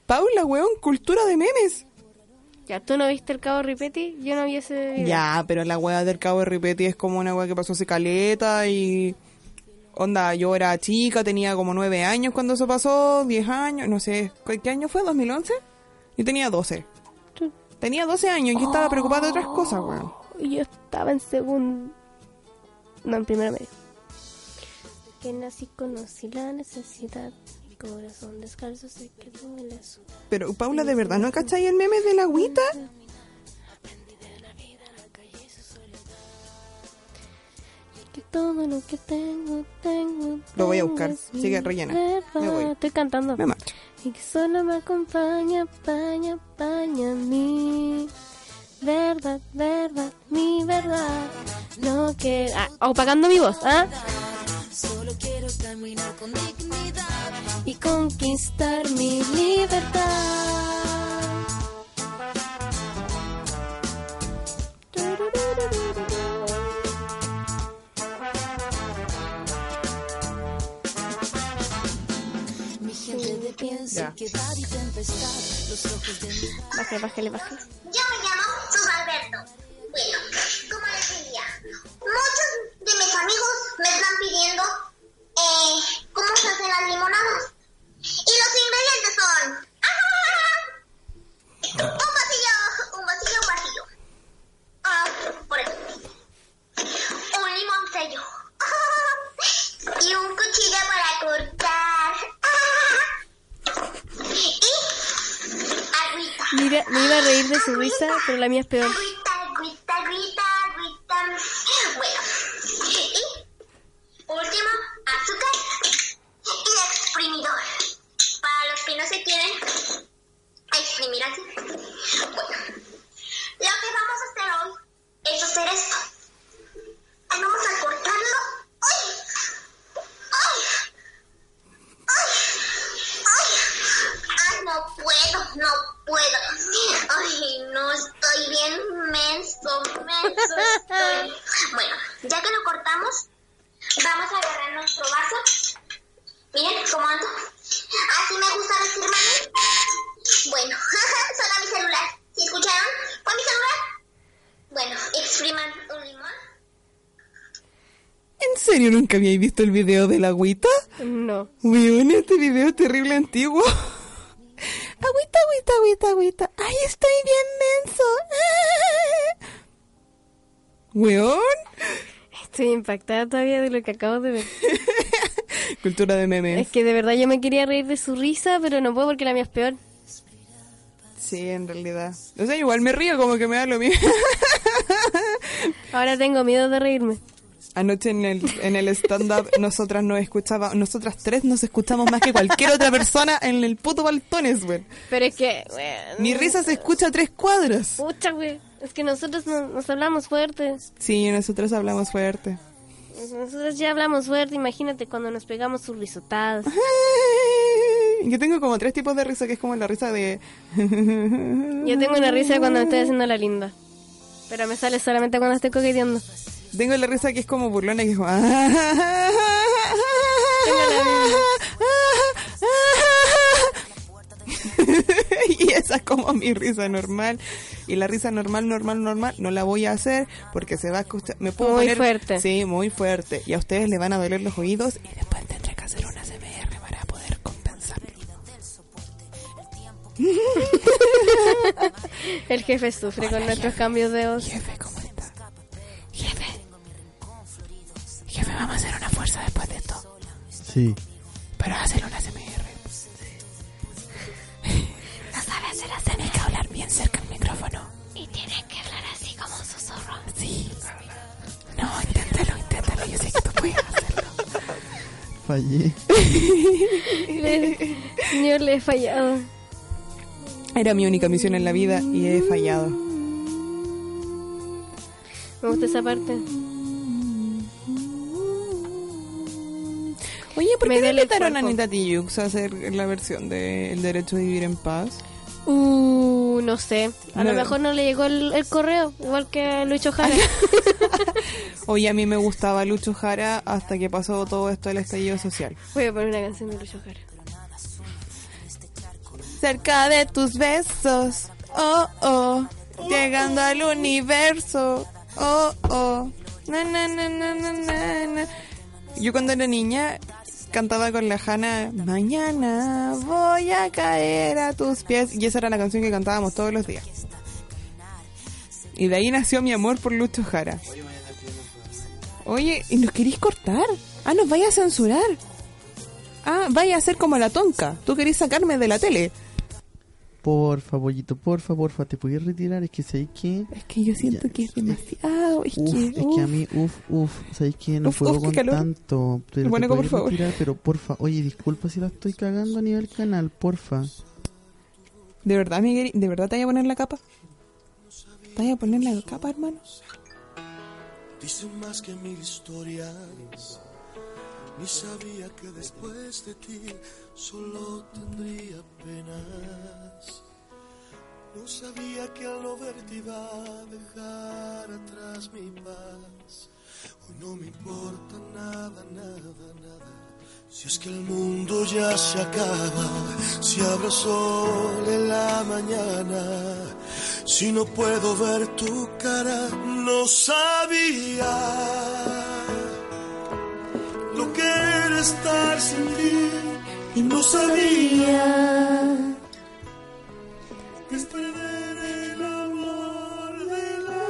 Paula, weón, cultura de memes. Ya, ¿tú no viste el cabo Ripetti? Yo no vi ese video. Ya, pero la wea del cabo de Ripetti es como una wea que pasó hace caleta y... Onda, yo era chica, tenía como nueve años cuando eso pasó, diez años, no sé. ¿Qué año fue? ¿2011? Yo tenía 12. Tenía 12 años y estaba preocupada de otras cosas, weón. Yo estaba en segundo. No, en primero medio. Que nací, conocí la necesidad. Mi corazón descalzo se quedó en la su- Pero, Paula, ¿de verdad no cachai el meme de la agüita? Que todo lo que tengo, tengo. Lo voy a buscar. Sigue rellena. Me voy. Estoy cantando. Me marcho. Y que solo me acompaña, paña, paña mi verdad, verdad, mi verdad. No que ah, opacando mi voz, ¿ah? Solo quiero caminar con dignidad. Y conquistar mi libertad. Ya. que y tempestad. Los ojos de mi Bájale, bájale, bájale. Yo me llamo Sus Alberto. Bueno, como les decía, muchos de mis amigos me están pidiendo eh, cómo se hacen las limonadas. Y los ingredientes son... Un vasillo, un vasillo, un vasillo. Ah, por eso. Un limón sello. Y un cuchillo para cortar. Me iba a reír de su risa, pero la mía es peor. Visto el video de la agüita? No. Weón, este video es terrible antiguo. Agüita, agüita, agüita, agüita. Ay, estoy bien menso. Weón. Estoy impactada todavía de lo que acabo de ver. Cultura de memes. Es que de verdad yo me quería reír de su risa, pero no puedo porque la mía es peor. Sí, en realidad. O sea, igual me río como que me da lo mismo. Ahora tengo miedo de reírme. Anoche en el, en el stand-up nosotras nos escuchaba, nosotras tres nos escuchamos más que cualquier otra persona en el puto Baltones, güey. Pero es que, weón, Mi risa se escucha a tres cuadras. Pucha, güey. Es que nosotros no- nos hablamos fuerte. Sí, nosotros hablamos fuerte. Nosotros ya hablamos fuerte. Imagínate cuando nos pegamos sus risotadas. Yo tengo como tres tipos de risa, que es como la risa de... Yo tengo una risa cuando me estoy haciendo la linda. Pero me sale solamente cuando estoy coqueteando. Tengo la risa que es como burlona, que es como... y es Esa es como mi risa normal. Y la risa normal, normal, normal, no la voy a hacer porque se va a escuchar. Me puedo Muy poner- fuerte. Sí, muy fuerte. Y a ustedes les van a doler los oídos y después tendré que hacer una CMR para poder compensarlo. El jefe sufre con nuestros cambios de voz. Jefe, ¿cómo está? Jefe. Jefe, vamos a hacer una fuerza después de esto. Sí. Pero hacer una CMR. No sabe hacer la Tienes que hablar bien cerca del micrófono. Y tienes que hablar así como un susurro. Sí. No, inténtalo, inténtalo. Yo sé que tú puedes hacerlo. Fallé. Le- señor, le he fallado. Era mi única misión en la vida y he fallado. Me gusta esa parte. ¿Por Me qué no invitaron a. Anita Tijoux a hacer la versión de El Derecho a Vivir en Paz? Uh, no sé. A lo No. mejor no le llegó el, el correo, igual que a Lucho Jara. Oye, a mí me gustaba Lucho Jara hasta que pasó todo esto del estallido social. Voy a poner una canción de Lucho Jara. Cerca de tus besos, oh, oh, llegando al universo, oh, oh, na, na, na, na, na, na. Yo cuando era niña cantaba con la Hanna, mañana voy a caer a tus pies, y esa era la canción que cantábamos todos los días. Y de ahí nació mi amor por Lucho Jara. Oye, ¿y nos queréis cortar? Ah, nos vaya a censurar. Ah, vaya a ser como la tonca. Tú querés sacarme de la tele. Porfa, pollito, porfa, porfa, ¿te podías retirar? Es que sabéis que... Es que yo siento Ya. que es demasiado. Es Uf, que, es que a mí, uf, uf, sabéis que no Uf, puedo con calor. tanto. Pero te Bueno, por podéis favor. retirar, pero porfa, oye, disculpa si la estoy cagando a nivel canal, porfa. ¿De verdad, Miguel? ¿De verdad te voy a poner la capa? ¿Te voy a poner la capa, hermano? Dicen más que mil historias. Ni sabía que después de ti solo tendría penas. No sabía que al no verte iba a dejar atrás mi paz. Hoy no me importa nada, nada, nada. Si es que el mundo ya se acaba, si habrá sol en la mañana, si no puedo ver tu cara, no sabía lo que era estar sin ti y no sabía que es perder el amor de la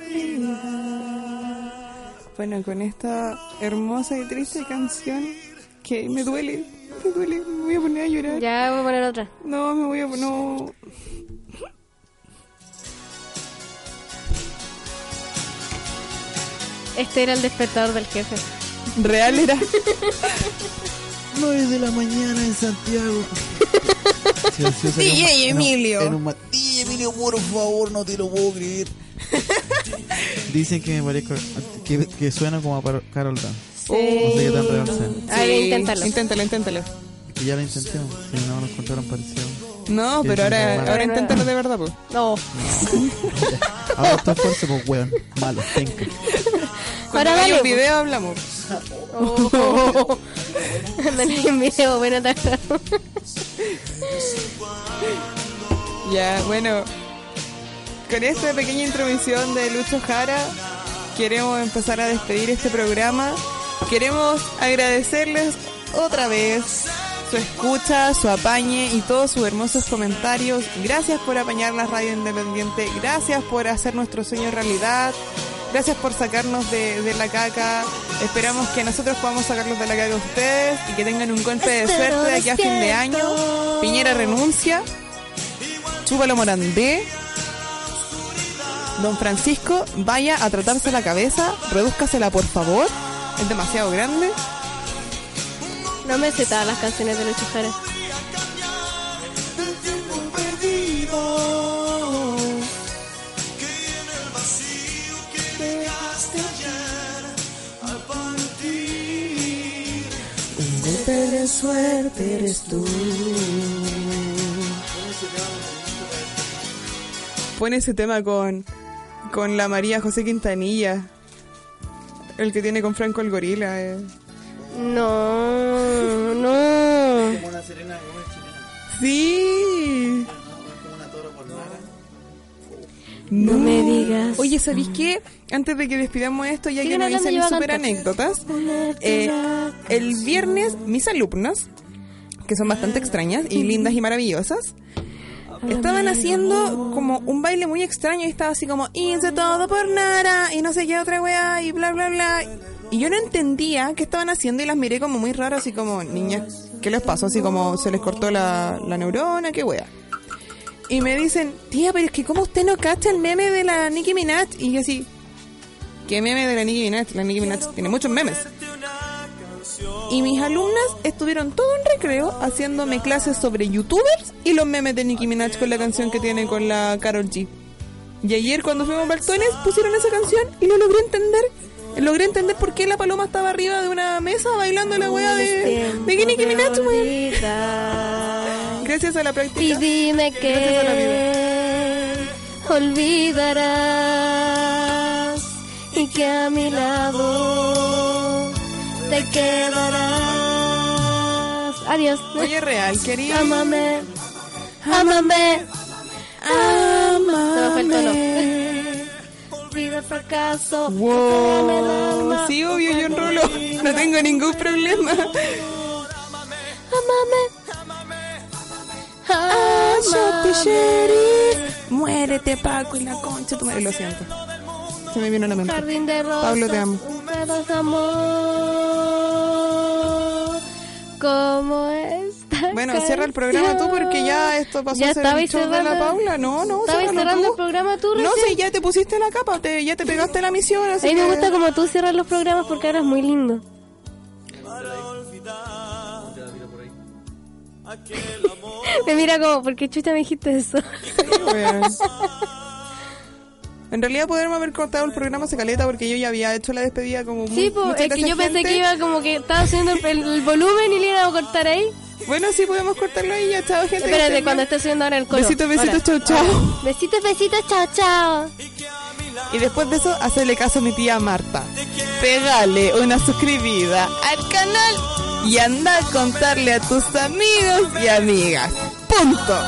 vida. Bueno, con esta hermosa y triste canción que me duele, me duele, me voy a poner a llorar. Ya voy a poner otra. No, me voy a no. Este era el despertador del jefe. Real era. 9 de la mañana en Santiago. DJ ma- en un- Emilio. en un ma- DJ Emilio, por favor, no te lo puedo creer. Dicen que me parezco, que, que suena como a Carol Dance. No sé qué tan real sea. A ver, inténtalo. Inténtalo, inténtalo. Que ya lo intenté, si no nos encontraron parecido. No, Sí, pero sí, ahora, ahora inténtalo de verdad, pues. No. Ahora está fuerte, pues weón. Malo, tengo. Cuando Ahora dale, un video hablamos. Oh. Andan en video, bueno. Ya, bueno. Con esta pequeña intromisión de Lucho Jara, queremos empezar a despedir este programa. Queremos agradecerles otra vez su escucha, su apañe y todos sus hermosos comentarios. Gracias por apañar la radio independiente. Gracias por hacer nuestro sueño realidad. Gracias por sacarnos de, de la caca. Esperamos que nosotros podamos sacarlos de la caca a ustedes y que tengan un golpe de suerte de aquí a fin de año. Piñera renuncia. Chúpalo Morandé. Don Francisco, vaya a tratarse la cabeza, redúzcasela por favor. Es demasiado grande. No me sé todas las canciones de Lucho Jara. Suerte eres tú. Pone ese tema con, con la María José Quintanilla. El que tiene con Franco el Gorila. eh. No, no. una Serena Gómez chilena. Sí. No me digas. Oye, ¿sabéis qué? Antes de que despidamos esto, ya que nos dicen a super anécdotas, eh, el viernes mis alumnas, que son bastante extrañas y lindas y maravillosas, estaban haciendo como un baile muy extraño y estaba así como hice todo por nada y no sé qué otra weá y bla bla bla. Y yo no entendía qué estaban haciendo y las miré como muy raro, así como, niñas, ¿qué les pasó? Así como se les cortó la, la neurona, qué wea. Y me dicen, tía, pero es que ¿cómo usted no cacha el meme de la Nicki Minaj? Y yo así, ¿qué meme de la Nicki Minaj? La Nicki Minaj tiene muchos memes. Y mis alumnas estuvieron todo un recreo haciéndome clases sobre youtubers y los memes de Nicki Minaj con la canción que tiene con la Carol G. Y ayer cuando fuimos a Baltones pusieron esa canción y lo logré entender. Logré entender por qué la paloma estaba arriba de una mesa bailando la wea de, de Nicki Minaj. Gracias a la Y práctica. dime Gracias a la que olvidarás y que a mi lado te quedarás. Adiós. Oye, real. Ámame. Amame. Se me fue el fracaso. Wow. Sí, obvio, yo enrolo. No tengo ningún problema. Amame. Sheriff. Muérete, Paco, y la concha. Tu madre, lo siento. Se me vino a la mente. Jardín de rosas. Pablo, te amo. De amor. ¿Cómo está? Bueno, cierra el programa tú porque ya esto pasó Ya a ser el de la cerrando- Paula. No, no, ¿Estabais ciérralo cerrando tú. el programa tú No recién? sé, ya te pusiste la capa, te, ya te pegaste la misión. A mí me que- gusta como tú cierras los programas porque ahora es muy lindo. me mira como, ¿por qué chucha me dijiste eso? En realidad podríamos haber cortado el programa se caleta porque yo ya había hecho la despedida como sí, mu- pues, es que yo pensé que iba como que estaba subiendo el, el volumen y le iba a cortar ahí. Bueno, sí podemos cortarlo ahí ya, chao gente. Espérate, cuando esté subiendo ahora el coro. Besitos, besitos, chao, chao. Besitos, besitos, chao, chao. Y después de eso, hacerle caso a mi tía Marta. Pégale una suscribida al canal y anda a contarle a tus amigos y amigas. Punto.